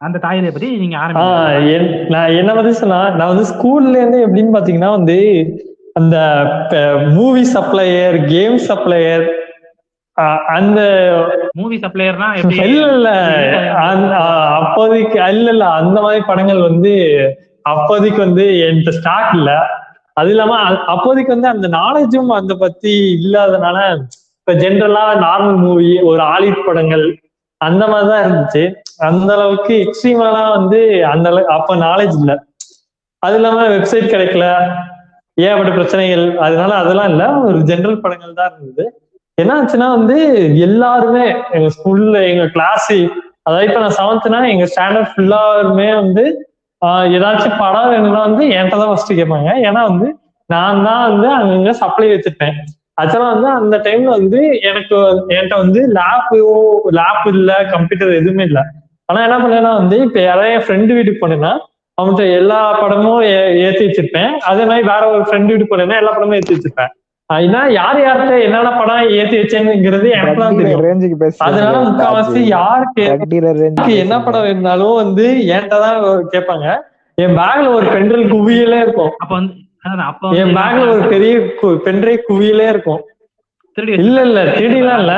அந்த தாயரை பத்தி நீங்க ஆரம்பிங்க. நான் என்ன பத்தி சொன்னா நான் வந்து ஸ்கூல்ல இருந்து எப்படின்னு பாத்தீங்கன்னா வந்து அந்த மூவி சப்ளையர் கேம் சப்ளையர் அந்த மூவி சப்ளையர்னா இல்ல இல்ல அப்போதைக்கு இல்ல இல்ல அந்த மாதிரி படங்கள் வந்து அப்போதைக்கு வந்து என்கிட்ட ஸ்டாக் இல்ல. அது இல்லாம அப்போதைக்கு வந்து அந்த நாலேஜும் அந்த பத்தி இல்லாதனால இப்ப ஜென்ரலா நார்மல் மூவி ஒரு ஆலிட் படங்கள் அந்த மாதிரிதான் இருந்துச்சு. அந்த அளவுக்கு எக்ஸ்ட்ரீமெல்லாம் வந்து அந்த அளவுக்கு அப்ப நாலேஜ் இல்ல. அது இல்லாம வெப்சைட் கிடைக்கல. ஏகப்பட்ட பிரச்சனைகள். அதனால அதெல்லாம் இல்ல. ஒரு ஜென்ரல் படங்கள் தான் இருந்தது. என்ன ஆச்சுன்னா வந்து எல்லாருமே எங்க ஸ்கூல்ல எங்க கிளாஸ் அதாவது இப்ப நான் செவன்த்னா எங்க ஸ்டாண்டர்ட் ஃபுல்லாருமே வந்து ஏதாச்சும் படம் வேணும்னா வந்து என்கிட்ட தான் ஃபர்ஸ்ட் கேட்பாங்க. ஏன்னா வந்து நான் தான் வந்து அங்கங்க சப்ளை வச்சிருப்பேன். ஆக்சுவலா வந்து அந்த டைம்ல வந்து எனக்கு என்கிட்ட வந்து லேப்போ லேப் இல்ல கம்ப்யூட்டர் எதுவுமே இல்லை. ஆனா என்ன பண்ணேன்னா வந்து இப்ப யாராவது என் ஃப்ரெண்டு வீட்டுக்கு போனேன்னா அவன்கிட்ட எல்லா படமும் ஏ- ஏத்தி வச்சிருப்பேன். அதே மாதிரி வேற ஒரு ஃப்ரெண்டு வீட்டுக்கு போனேன்னா எல்லா படமும் ஏத்தி வச்சிருப்பேன். ஏன்னா யார் யார்கிட்ட என்னென்ன படம் ஏத்தி வச்சேங்கிறது எனக்கு தான் தெரியும். ரேஞ்சுக்கு பேச அதனால முக்காவாசி யாருக்கு என்ன படம் வேணும்னாலும் வந்து என்கிட்ட தான் கேட்பாங்க. என் பேக்ல ஒரு பென்ட்ரைவ் குவியலே இருக்கும். அப்ப வந்து என் பேக்ல ஒரு பெரிய பென்ட்ரைவ் குவியலே இருக்கும். திருடி இல்ல இல்ல திருடிலாம் இல்ல.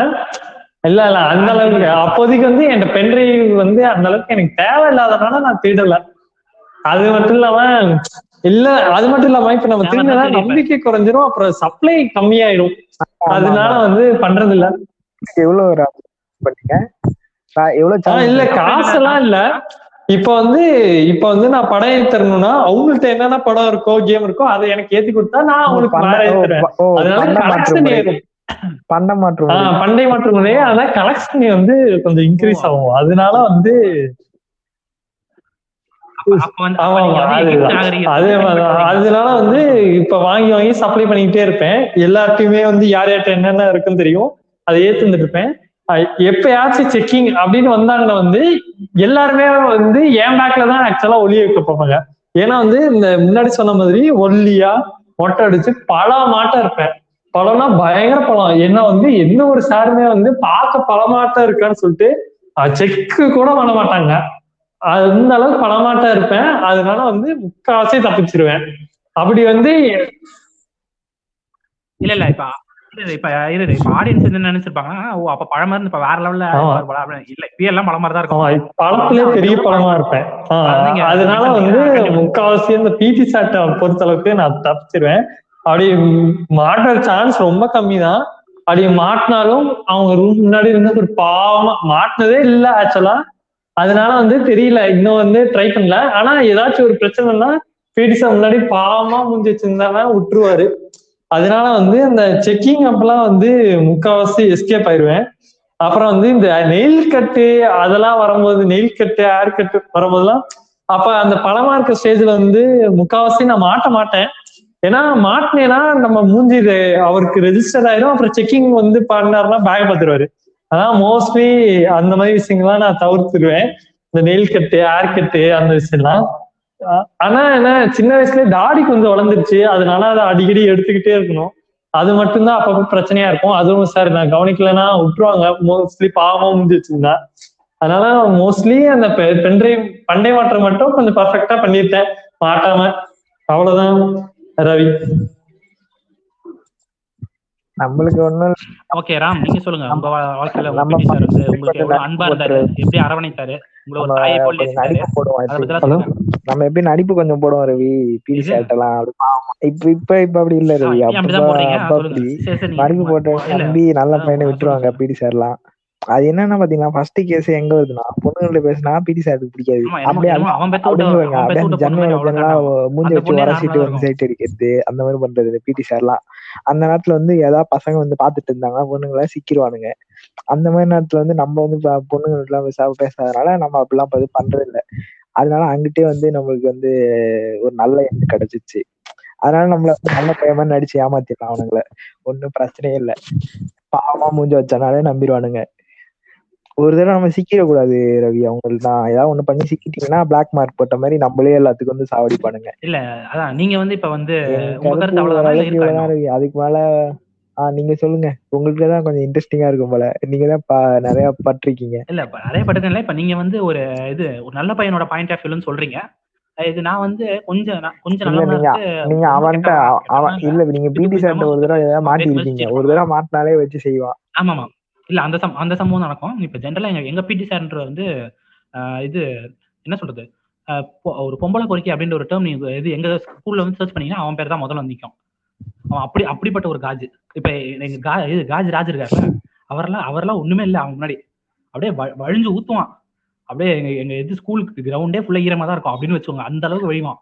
இல்ல இல்ல அந்த அளவுக்கு. அப்போதைக்கு வந்து என் பென்ட்ரைவ் வந்து அந்த அளவுக்கு எனக்கு தேவையில்லாதனால நான் திருடல. அது மட்டும் இல்லாம இல்ல அது மட்டும் இல்லாம இப்ப நம்ம திருடிப்பேன். நம்பிக்கை குறைஞ்சிரும் அப்புறம் சப்ளை கம்மியாயிடும். அதனால வந்து பண்றது இல்ல எவ்வளவு பண்ணீங்க? எவ்வளவு இல்ல காசெல்லாம் இல்ல. இப்ப வந்து இப்ப வந்து நான் படம் ஏத்தி தரணும்னா அவங்கள்ட்ட என்னென்ன படம் இருக்கோ கேம் இருக்கோ அதை எனக்கு ஏத்தி கொடுத்தா நான் அவங்களுக்கு அதனால பண்ட மாற்று கலெக்ஷன் முறை. ஏறும். பண்ட மாற்று முறை. ஆஹ் பண்டை மாற்று முறையே ஆனா கலெக்ஷன் வந்து கொஞ்சம் இன்க்ரீஸ் ஆகும். அதனால வந்து அப்ப- அப்ப வந்து ஆமா அப்ப நீங்க ஆமா வந்து அதுதான் எகிப்து நாகரிகத்தை அதே மாதிரிதான் பயன்படுத்துறீங்க. அதனால வந்து இப்ப வாங்கி வாங்கி சப்ளை பண்ணிக்கிட்டே இருப்பேன். எல்லார்ட்டையுமே வந்து யார் யார்ட்ட என்னென்ன இருக்குன்னு தெரியும். அதை ஏத்துந்துட்டு இருப்பேன் எப்பயாச்சும் செக்கிங் அப்படின்னு வந்தாங்கன்னா வந்து எல்லாருமே வந்து என் பேக்ல தான் ஆக்சுவலா ஒளிய வைக்க பார்ப்பாங்க ஏன்னா வந்து இந்த முன்னாடி சொன்ன மாதிரி ஒல்லியா மொட்டை அடிச்சு பல மாட்டம் இருப்பேன். பழம்னா பயங்கர பழம். என்ன வந்து எந்த ஒரு சாருமே வந்து பார்க்க பழமாட்டம் இருக்கான்னு சொல்லிட்டு செக்கு கூட பண்ண மாட்டாங்க. அந்த அளவுக்கு பழமாட்டா இருப்பேன். அதனால வந்து முக்காவாசி தப்பிச்சிருவேன். அப்படி வந்து இல்ல இல்ல இப்ப இல்ல, இப்ப இரு, இப்ப ஆடியன்ஸ் என்ன நினைச்சிருப்பாங்க ஓ அப்ப பழமா இருந்து இப்ப வேற லெவல்ல. இல்ல இப்ப எல்லாம் பழமா தான் இருக்கும். பழத்திலே பெரிய பழமா இருப்பேன். அதனால வந்து. முக்காவாசி இந்த பிடி சாட்டை பொறுத்த அளவுக்கு நான் தப்பிச்சிருவேன். அப்படி மாட்டுற சான்ஸ் ரொம்ப கம்மி தான் அப்படி மாட்டினாலும் அவங்க ரூம் முன்னாடி இருந்து ஒரு பாவமா மாட்டினதே இல்ல ஆக்சுவலா அதனால வந்து தெரியல இன்னும் வந்து ட்ரை பண்ணல. ஆனா ஏதாச்சும் ஒரு பிரச்சனைனா பிடிசா முன்னாடி பாவமா மூஞ்சி வச்சிருந்தாலும் விட்டுருவாரு அதனால வந்து அந்த செக்கிங் அப்பெல்லாம் வந்து முக்காவாசி எஸ்கேப் ஆயிருவேன். அப்புறம் வந்து இந்த நெயில் கட்டு அதெல்லாம் வரும்போது நெயில் கட்டு ஹேர் கட்டு வரும்போதெல்லாம் அப்ப அந்த பழமா இருக்க ஸ்டேஜ்ல வந்து முக்காவாசி நான் மாட்ட மாட்டேன். ஏன்னா மாட்டினேன்னா நம்ம மூஞ்சி அவருக்கு ரெஜிஸ்டர் ஆயிரும். அப்புறம் செக்கிங் வந்து பண்ணாருன்னா பேக் பார்த்துருவாரு அதான் மோஸ்ட்லி அந்த மாதிரி விஷயங்கள்லாம் நான் தவிர்த்துருவேன். இந்த நெயில் கட்டு ஹேர் கட்டு அந்த விஷயம்லாம். ஆனா என்ன சின்ன வயசுல தாடி கொஞ்சம் வளர்ந்துருச்சு. அதனால அதை அடிக்கடி எடுத்துக்கிட்டே இருக்கணும். அது மட்டும்தான் அப்பப்போ பிரச்சனையா இருக்கும். அதுவும் சார் நான் கவனிக்கலைன்னா விட்டுருவாங்க. மோஸ்ட்லி பாவமா முடிஞ்சு வச்சிருந்தா. அதனால மோஸ்ட்லி அந்த பென்ட்ரைவ் பண்டை மாற்றம் மட்டும் கொஞ்சம் பர்ஃபெக்டா பண்ணியிருக்கேன் மாட்டாம. அவ்வளவுதான் ரவி. நம்மளுக்கு ஒண்ணும் ஓகே ராம் நீங்க சொல்லுங்க. உங்க வாழ்க்கையில நம்ம பிடி சார் வந்து உங்களுக்கு எவ்வளவு அன்பா இருந்தாரு? எப்படி அரவணைத்தாரு உங்களை ஒரு நம்ம தாயை போல் போடுவோம் எப்படி நம்ம நடிப்பு கொஞ்சம் போடுவோம் ரவி? பிடி பாவமா. இப்ப இப்ப இப்ப அப்படி இல்ல ரவி. அப்படி நடிப்பு போட்டு நம்பி நல்ல பையனை விட்டுருவாங்க பிடி சார்லாம் அது என்னன்னா பாத்தீங்கன்னா ஃபர்ஸ்ட் கேஸ் எங்க வருதுன்னா பொண்ணுங்கள்ட்ட பேசினா பிடி சாருக்கு பிடிக்காது. அப்படியே மூஞ்சி வச்சு உரசிட்டு வந்து சைட் அடிக்கிறது அந்த மாதிரி பண்றது பிடி சார்லாம் அந்த நேரத்துல வந்து ஏதாவது பசங்க வந்து பாத்துட்டு இருந்தாங்கன்னா பொண்ணுங்கள சிக்கிருவானுங்க. அந்த மாதிரி நேரத்துல வந்து நம்ம வந்து பொண்ணுங்கள்ட்ட பேச பேசாதனால நம்ம அப்படிலாம் இது பண்றது இல்ல அதனால அங்கிட்டே வந்து நம்மளுக்கு வந்து ஒரு நல்ல எண்ட் கிடைச்சிச்சு. அதனால நம்மள வந்து நல்ல பையன் மாதிரி நடிச்சு ஏமாத்திடலாம் அவனுங்கள. ஒன்னும் பிரச்சனையே இல்ல. பாவமா மூஞ்சி வச்சனாலே நம்பிடுவானுங்க. ஒரு தடவை நம்ம சிக்கிட கூடாது ரவி. அவங்களுக்கு தான் ஏதாவது ஒண்ணு பண்ணி சிக்கிட்டீங்கன்னா பிளாக் மார்க் போட்ட மாதிரி நம்மளே எல்லாத்துக்கும் வந்து சாவடிப்பானுங்க இல்ல அதான் நீங்க வந்து இப்ப வந்து ரவி. அதுக்கு மேல ஆஹ் நீங்க சொல்லுங்க. உங்களுக்கு தான் கொஞ்சம் இன்ட்ரெஸ்டிங்கா இருக்கும் போல. நீங்க தான் நிறைய பட்டிருக்கீங்க. இல்ல நிறைய பட்டுக்கல இப்ப நீங்க வந்து ஒரு இது ஒரு நல்ல பையனோட பாயிண்ட் ஆஃப் வியூன்னு சொல்றீங்க. இது நான் வந்து கொஞ்சம் நான் கொஞ்சம் நல்லவனா நீங்க அவன்கிட்ட அவன் இல்ல நீங்க பிடி சார்ட்ட ஒரு தடவை ஏதாவது மாட்டி இருக்கீங்க ஒரு தடவை மாட்டினாலே வச்சு செய்வான். ஆமா ஆமா இல்ல அந்த சம் அந்த சம்பவம் நடக்கும். இப்ப ஜென்ரலா எங்க எங்க பிடி சார்ன்ற வந்து ஆஹ் இது என்ன சொல்றது? ஆஹ் பொ- ஒரு பொம்பளை பொறுக்கி அப்படின்ற ஒரு டேர்ம் நீங்க இது எங்க ஸ்கூல்ல வந்து சர்ச் பண்ணீங்கன்னா அவன் பேர் தான் முதல்ல வந்து நிக்கும். அவன் அப்படி அப்படிப்பட்ட ஒரு காஜ். இப்ப எங்க கா இது காஜ் ராஜ் இருக்காருல்ல அவரெல்லாம் அவரெல்லாம் ஒண்ணுமே இல்லை அவன் முன்னாடி. அப்படியே வ- வழிஞ்சு ஊத்துவான். அப்படியே எங்க எங்க இது ஸ்கூலுக்கு கிரவுண்டே ஃபுல்லா ஈரமா தான் இருக்கும் அப்படின்னு வச்சுக்கோங்க. அந்த அளவுக்கு வழிவான்.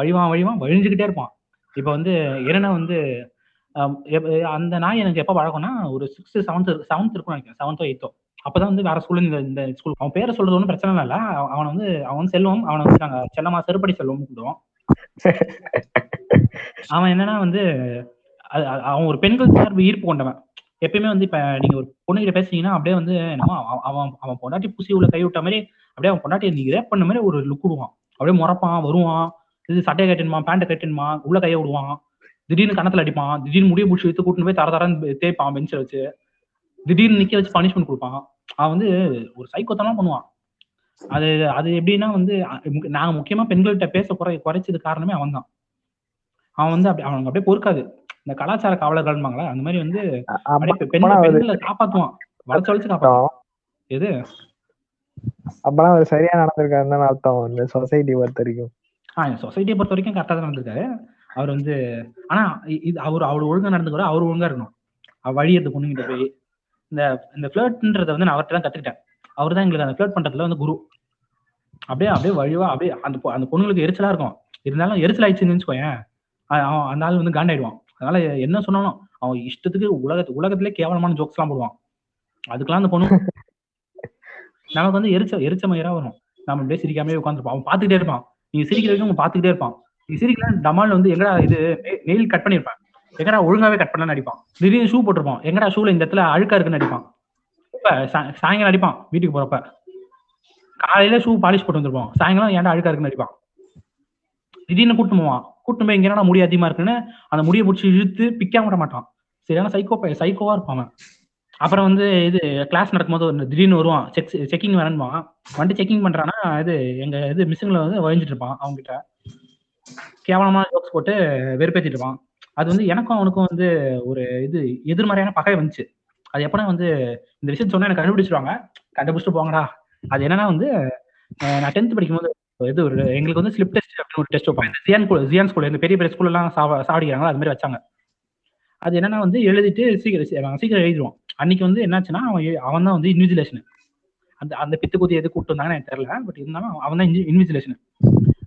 வழிவான் வழிவான் வழிஞ்சுக்கிட்டே இருப்பான். இப்ப வந்து என்னன்னா வந்து அந்த நாய் எனக்கு எப்போ பழக்கம்னா ஒரு சிக்ஸ்த்து செவன்த் செவன்த் இருக்கும் நினைக்கிறேன். செவன்த்தோ எயித்தோ அப்பதான் வந்து வேற ஸ்கூல்ல இந்த இந்த ஸ்கூல் அவன் பேரை சொல்றது ஒன்றும் பிரச்சனை இல்லை. அவன் அவனை வந்து அவன் செல்வம் அவனை வந்து நாங்க செல்லமா செருப்படி செல்வம் கூப்பிடுவோம். அவன் என்னன்னா வந்து அது- அவன் ஒரு பெண்கள் சார்பு ஈர்ப்பு கொண்டவன். எப்பயுமே வந்து இப்ப நீங்க ஒரு பொண்ணுகிட்ட பேசுனீங்கன்னா அப்படியே வந்து என்னமோ அவன் அவன் பொண்டாட்டி புசி உள்ள கை விட்ட மாதிரி அப்படியே அவன் பொண்டாட்டி நீங்க ரேப் பண்ண மாதிரி ஒரு லுக் விடுவான். அப்படியே முறப்பான் வருவான். இது சட்டையை கட்டணுமா பேண்ட்டை கட்டணுமா உள்ள கையை விடுவான். திடீர்னு கணத்துல அடிப்பான். திடீர்னு முடிய பிடிச்சி இழுத்து கூட்டிட்டு போய் தர தரன்னு தேய்ப்பான் பெஞ்சில் வச்சு. திடீர்னு நிக்க வச்சு பனிஷ்மெண்ட் கொடுப்பான். அவன் வந்து ஒரு சைக்கோத்தனம் பண்ணுவான். அது அது எப்படின்னா வந்து நாங்க முக்கியமா பெண்கள்கிட்ட பேச குறை குறைச்சது காரணமே அவன் தான் அவன் வந்து அப்படி அவனுக்கு அப்படியே பொறுக்காது. இந்த கலாச்சார காவலர்கள்பாங்களா அந்த மாதிரி வந்து பெண்கள் காப்பாத்துவான். வளச்சு வளச்சு காப்பாத்துவான். எது? அப்பெல்லாம் ஒரு சரியா நடந்திருக்காருன்னு அர்த்தம். இந்த சொசைட்டி பொறுத்த வரைக்கும். ஆ சொசைட்டியை பொறுத்த வரைக்கும் கரெக்டாக தான் நடந்திருக்காரு. அவர் வந்து ஆனா இது அவர் அவர் ஒழுங்கா கூட அவர் ஒழுங்கா இருக்கணும். அவர் வழியறது பொண்ணுங்கிட்ட போய் இந்த இந்த ஃபிளர்ட்ன்றத வந்து நான் அவர்கிட்ட தான் கத்துக்கிட்டேன். அவர் தான் எங்களுக்கு அந்த ஃபிளர்ட் பண்றதுல வந்து குரு. அப்படியே அப்படியே வழிவா அப்படியே அந்த அந்த பொண்ணுங்களுக்கு எரிச்சலா இருக்கும். இருந்தாலும் எரிச்சல் ஆயிடுச்சுன்னு வச்சுக்கோயேன். அவன் அந்த ஆள் வந்து காண்டாயிடுவான். அதனால என்ன சொன்னாலும் அவன் இஷ்டத்துக்கு உலகத்து உலகத்திலே கேவலமான ஜோக்ஸ் எல்லாம் போடுவான். அதுக்கெல்லாம் அந்த பொண்ணு நமக்கு வந்து எரிச்ச எரிச்ச மயிரா வரும். நம்ம அப்படியே சிரிக்காமலே உட்காந்துருப்போம் அவன் பாத்துக்கிட்டே இருப்பான். நீங்க சிரிக்கிற வரைக்கும் அவன் பாத்துக்கிட்டே இருப்பான். சிரிக்கலாம் டமால் வந்து எங்கடா இது நெயில் கட் பண்ணிருப்பான். எங்கடா ஒழுங்காவே கட் பண்ணலாம் அடிப்பான் திடீர்னு ஷூ போட்டிருப்பான். எங்கடா ஷூல இந்த இடத்துல அழுக்கா இருக்குன்னு அடிப்பான் இப்ப சா- சாயங்காலம் அடிப்பான் வீட்டுக்கு போறப்ப. காலையில ஷூ பாலிஷ் போட்டு வந்திருப்போம் சாயங்காலம் ஏன்டா அழுக்கா இருக்குன்னு அடிப்பான் திடீர்னு கூட்டு போவான். கூட்டு போய் எங்கன்னா முடி அதிகமா இருக்குன்னு அந்த முடியை பிடிச்சி இழுத்து பிக்காம விட மாட்டான். சரியான சைக்கோ சைக்கோவா இருப்பான் அவன். அப்புறம் வந்து இது கிளாஸ் நடக்கும்போது ஒரு திடீர்னு வருவான். செக் செக்கிங் வரணுமா வந்துட்டு செக்கிங் பண்றான்னா இது எங்க இது மிஸ்ஸுங்களை வந்து வழிஞ்சிட்டு இருப்பான் அவங்க கிட்ட கேவலமான ஜோக்ஸ் போட்டு வெறுப்பேற்றிட்டு இருப்பான். அது வந்து எனக்கும் அவனுக்கும் வந்து ஒரு இது எதிர்மறையான பகை வந்துச்சு. அது எப்பனா வந்து இந்த விஷயம் சொன்னா எனக்கு கண்டுபிடிச்சிருவாங்க. கண்டுபிடிச்சிட்டு போங்கடா. அது என்னன்னா வந்து நான் டென்த் படிக்கும்போது இது ஒரு எங்களுக்கு வந்து ஸ்லிப் டெஸ்ட் அப்படின்னு ஒரு டெஸ்ட் வைப்பாங்க. ஜியான் ஸ்கூல் ஜியான் ஸ்கூல் இந்த பெரிய பெரிய ஸ்கூல் எல்லாம் சாவடிக்கிறாங்களா அது மாதிரி வச்சாங்க. அது என்னன்னா வந்து எழுதிட்டு சீக்கிரம் சீக்கிரம் எழுதிடுவோம் அன்னைக்கு வந்து என்னாச்சுன்னா அவன் அவன் தான் வந்து இன்விஜிலேஷன் அந்த அந்த பித்து குதி எது கூப்பிட்டு வந்தாங்கன்னு எனக்கு தெரியல பட் இருந்தாலும் அவன் தான் இன்விஜிலேஷன்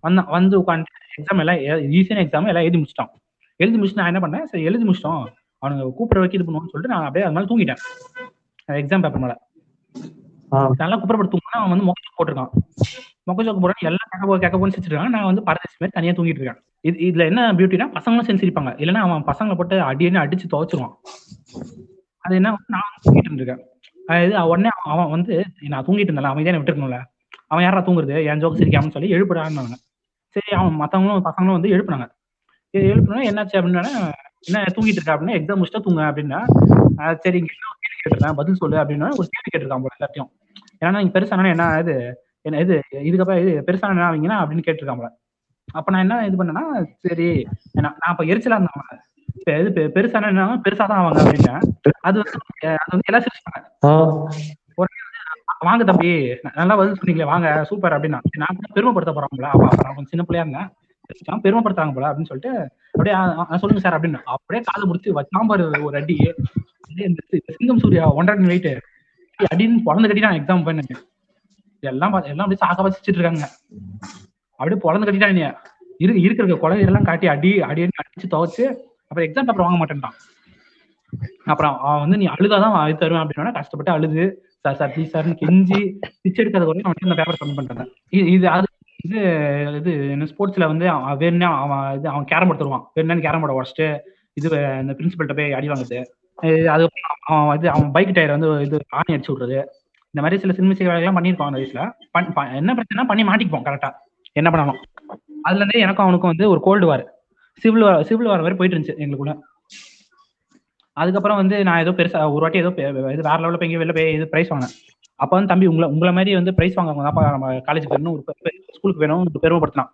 வந்தான் வந்து உட்காந்து எக்ஸாம் எல்லாம் ஈஸியான எக்ஸாம் எல்லாம் எழுதி முடிச்சிட்டான். எழுதி முடிச்சுட்டு நான் என்ன பண்ணேன்? சரி எழுதி முடிச்சிட்டோம். அவனுங்க கூப்பிட வைக்க இது பண்ணுவோம்னு சொல்லிட்டு நான் அப்படியே அது மேலே தூங்கிட்டேன். எக்ஸாம் பேப்பர் மேல. நல்லா குப்புறப்பட்டு தூங்கினா அவன் வந்து மொக்க போட்டிருக்கான். மொக்க ஜோக்கு போடுறான் எல்லாம் கேட்க போ கேட்க போன்னு சிரிச்சிருக்காங்க. நான் வந்து பரதேசி மாதிரி தனியா தூங்கிட்டு இருக்கேன். இது இதுல என்ன பியூட்டினா பசங்களும் சேர்ந்து சிரிப்பாங்க. இல்லைன்னா அவன் பசங்களை போட்டு அடின்னு அடிச்சு துவைச்சிருவான். அது என்ன நான் தூங்கிட்டு இருந்திருக்கேன். அது உடனே அவன் வந்து நான் தூங்கிட்டு இருந்தேன் அவன் தான் விட்டுருக்கணும்ல. அவன் யாரா தூங்குறது? என் ஜோக் சிரிக்காமன்னு சொல்லி எழுப்புறான்னு சரி அவன் மத்தவங்களும் பசங்களும் வந்து எழுப்புனாங்க. சரி எழுப்புனா என்னாச்சு அப்படின்னா என்ன தூங்கிட்டு இருக்கா அப்படின்னா எக்ஸாம் முடிச்சுட்டா தூங்க அப்படின்னா சரி இங்க என்ன கேள்வி கேட்டிருக்கேன் பதில் சொல்லு அப்படின்னா ஒரு கேள்வி கேட்டிருக்கான் போல எல்லாத்தையும் ஏன்னா நீங்க பெருசானா என்ன இது என்ன இது இதுக்கப்புறம் இது பெருசான என்ன ஆவீங்கன்னா அப்படின்னு கேட்டிருக்கான் போல. அப்ப நான் என்ன இது பண்ணேன்னா சரி நான் நான் அப்ப எரிச்சலா இருந்தேன் இது பெருசான என்ன பெருசா தான் ஆவாங்க அப்படின்னா அது வந்து அது வந்து எல்லாம் சிரிச்சாங்க வாங்க தம்பி. நல்லா பதில் சொன்னீங்களே வாங்க சூப்பர் அப்படின்னா. நான் கூட பெருமைப்படுத்த போறாங்களா அப்ப நான் கொஞ்சம் சின்ன பிள்ளையா இருந்தேன். சிரிச்சான், பெருமைப்படுத்துறாங்க போல அப்படின்னு சொல்லிட்டு அப்படியே சொல்லுங்க சார் அப்படின்னு. அப்படியே காது முடிச்சு வச்சாம்பாரு ஒரு அடி சிங்கம் சூர்யா ஒன்றரை வெயிட் அடின்னு பொழந்து கட்டி நான் எக்ஸாம் பண்ணேன் எல்லாம் பா- எல்லாம் அப்படியே சாக்க வச்சுட்டு இருக்காங்க. அப்படியே பொழந்து கட்டிட்டான் இரு இருக்கிற குழந்தை எல்லாம் காட்டி அடி அடி அடிச்சு துவைச்சு அப்புறம் எக்ஸாம் பேப்பர் வாங்க மாட்டேன்ட்டான். அப்புறம் அவன் வந்து நீ அழுதாதான் அது தருவேன் அப்படின்னா கஷ்டப்பட்டு அழுது. சார் சார் ப்ளீஸ் சார்னு கெஞ்சி பிச்சை எடுக்காத வரைக்கும் அவன் அந்த பேப்பர் சப்மிட் பண்றாங்க இது அது இது இது என்ன ஸ்போர்ட்ஸ்ல வந்து அவன் வேணும்னா அவன் இது அவன் கேரம் போர்டு தருவான் வேணும்னா கேரம் போர்டை உடச்சிட்டு இது இந்த பிரின்சிபல்கிட்ட போய் அடி வாங்குது அது அவன் இது அவன் பைக் டயர் வந்து இது ஆணி அடிச்சு விடுறது. இந்த மாதிரி சில சின்ன சின்ன வேலைகள்லாம் பண்ணியிருப்பான் அந்த வயசுல. பண்- என்ன பிரச்சனை பண்ணி மாட்டிக்குவோம் கரெக்டா என்ன பண்ணணும் அதுல இருந்தே எனக்கும் அவனுக்கும் வந்து ஒரு cold war civil war civil war மாதிரி போயிட்டு இருந்துச்சு எங்களுக்குள்ள. அதுக்கப்புறம் வந்து நான் ஏதோ பெருசா ஒரு வாட்டி ஏதோ இது வேற லெவலில் போய் வெளில போய் இது ப்ரைஸ் வாங்கினேன். அப்போ வந்து தம்பி உங்களை உங்களை மாதிரி வந்து ப்ரைஸ் வாங்க அப்பா நம்ம காலேஜுக்கு வேணும் ஒரு ஸ்கூலுக்கு வேணும் ஒரு பெருமைப்படுத்தினான்.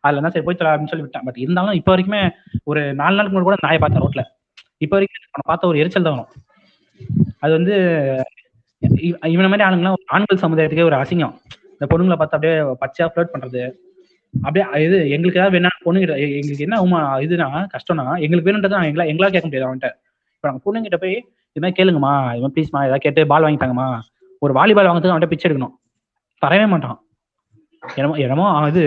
அதுல தான் சரி போய் தர அப்படின்னு சொல்லி விட்டேன் பட் இருந்தாலும் இப்போ வரைக்குமே ஒரு நாலு நாளுக்கு முன்னாடி கூட நாயை பார்த்தேன் ரோட்ல இப்போ வரைக்கும் அவனை பார்த்த ஒரு எரிச்சல் தான் வரும். அது வந்து இ- இவன மாதிரி ஆளுங்கலாம் ஆண்கள் சமுதாயத்துக்கே ஒரு அசிங்கம். இந்த பொண்ணுங்களை பார்த்து அப்படியே பச்சையா ஃபிளர்ட் பண்றது. அப்படியே இது எங்களுக்கு ஏதாவது வேணா பொண்ணுங்க எங்களுக்கு என்ன உமா இதுனா கஷ்டம்னா எங்களுக்கு வேணுன்றதை நான் எங்களா எங்களால் கேட்க முடியாது அவன்கிட்ட. இப்போ நாங்கள் பொண்ணுங்கிட்ட போய் இது மாதிரி கேளுங்கம்மா இது மாதிரி ப்ளீஸ்மா ஏதாவது கேட்டு பால் வாங்கிட்டாங்கம்மா ஒரு வாலிபால் வாங்குறதுக்கு அவன்கிட்ட பிச்சை எடுக்கணும். தரவே மாட்டான். என்னமோ என்னமோ இது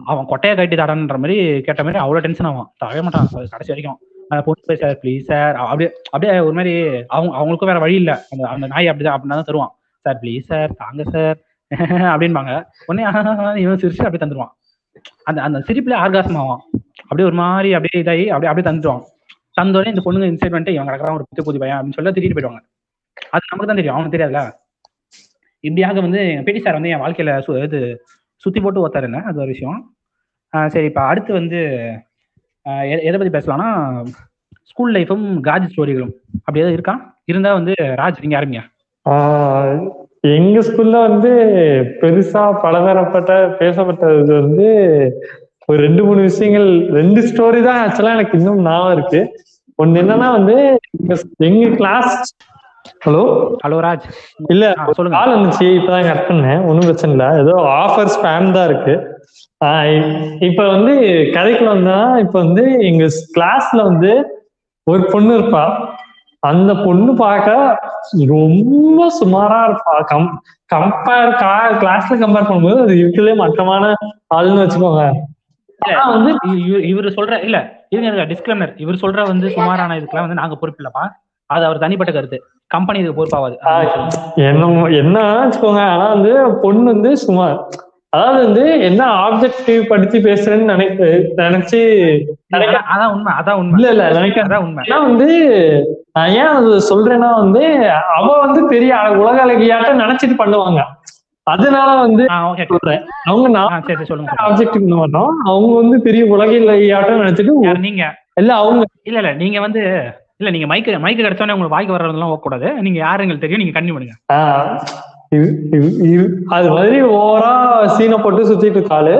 அவன் கொட்டையை கட்டி தரன்ற மாதிரி கேட்ட மாதிரி அவ்வளோ டென்ஷன் ஆவான். தரவே மாட்டான். அது கடைசி வரைக்கும். பொண்ணு போய் சார் ப்ளீஸ் சார். அப்படியே அப்படியே ஒரு மாதிரி அவங்க அவங்களுக்கும் வேற வழி இல்லை. அந்த அந்த நாய் அப்படிதான் அப்படின்னா தான் தருவான். சார் ப்ளீஸ் சார் தாங்க சார். [LAUGHS] அப்படின்பாங்க உடனே இவன் சிரிச்சு அப்படியே தந்துருவான். அந்த அந்த சிரிப்புல ஆர்காசம் ஆவான் அப்படியே ஒரு மாதிரி அப்படியே இதாகி அப்படியே அப்படியே தந்துடுவான் தந்தோடனே இந்த பொண்ணுங்க இன்சைட் பண்ணிட்டு இவன் கிடக்குறான் ஒரு பித்து பூதி பையன் அப்படின்னு சொல்லி திட்டிட்டு போயிடுவாங்க. அது நமக்கு தான் தெரியும். அவனுக்கு தெரியாதுல இப்படியாக வந்து என் பிடி சார் வந்து என் வாழ்க்கையில சு- இது சுத்தி போட்டு ஒருத்தாருங்க அது ஒரு விஷயம். ஆஹ் சரி இப்போ அடுத்து வந்து எ- எதை பத்தி பேசலாம்னா ஸ்கூல் லைஃபும் காஜ் ஸ்டோரிகளும் அப்படி ஏதாவது இருக்கா? இருந்தா வந்து ராஜ் நீங்க ஆரம்பிங்க ஆஹ் எங்க ஸ்கூல்ல வந்து பெருசா பலதரப்பட்ட பேசப்பட்டது வந்து ஒரு ரெண்டு மூணு விஷயங்கள் ரெண்டு ஸ்டோரி தான் ஆக்சுவலா எனக்கு இன்னும் ஞாபகம் இருக்கு. ஒண்ணு என்னன்னா வந்து எங்க- கிளாஸ் ஹலோ ஹலோ ராஜ். இல்ல சொல்லுங்க. கால் வந்துச்சு இப்பதான் கட் பண்ணேன். ஒன்றும் பிரச்சனை இல்லை. ஏதோ ஆஃபர் ஸ்பேம் தான் இருக்கு. இப்ப வந்து கதைக்கு வந்தா இப்ப வந்து எங்க கிளாஸ்ல வந்து ஒரு பொண்ணு இருப்பா. அந்த பொண்ணு பார்க்க ரொம்ப சுமாரா இருப்பா. கம் கம்பேர் கிளாஸ்ல கம்பேர் பண்ணும்போது அது இருக்கிறதுலே மட்டமான ஆளுன்னு வச்சுக்கோங்க. வந்து இவரு- சொல்ற இல்ல இருங்க டிஸ்கிளைமர் இவர் சொல்ற வந்து சுமாரான இதுக்கெல்லாம் வந்து நாங்க பொறுப்பு இல்லப்பா அது அவர் தனிப்பட்ட கருத்து. கம்பெனி இதுக்கு பொறுப்பாவாது. என்ன என்ன வச்சுக்கோங்க ஆனா வந்து பொண்ணு வந்து சும்மா அதாவது வந்து என்ன ஆப்ஜெக்டிவ் படுத்தி பேசுறேன்னு நினைக்க நினைச்சு அதான் உண்மை அதான் உண்மை. இல்ல இல்ல நினைக்க அதான் உண்மை. ஏன்னா வந்து நான் ஏன் அது சொல்றேன்னா வந்து அவ வந்து பெரிய உலக அழகியாட்ட நினைச்சிட்டு பண்ணுவாங்க. அதனால வந்து சொல்றேன். அவங்க நான் சரி சொல்லுங்க. ஆப்ஜெக்டிவ் பண்ண மாட்டோம். அவங்க வந்து பெரிய உலக அழகியாட்டம் நினைச்சிட்டு நீங்க இல்ல அவங்க இல்ல இல்ல நீங்க வந்து இல்ல நீங்க மைக்கு மைக்கு கிடைச்சோன்னே உங்களுக்கு வாய்க்கு வர்றதெல்லாம் போக கூடாது நீங்க யாரு எங்களுக்கு தெரியும் நீங்க கண்ணி பண்ணுங்க அது மாதிரி ஓவரா சீனை போட்டு சுத்திட்டு இருக்காளு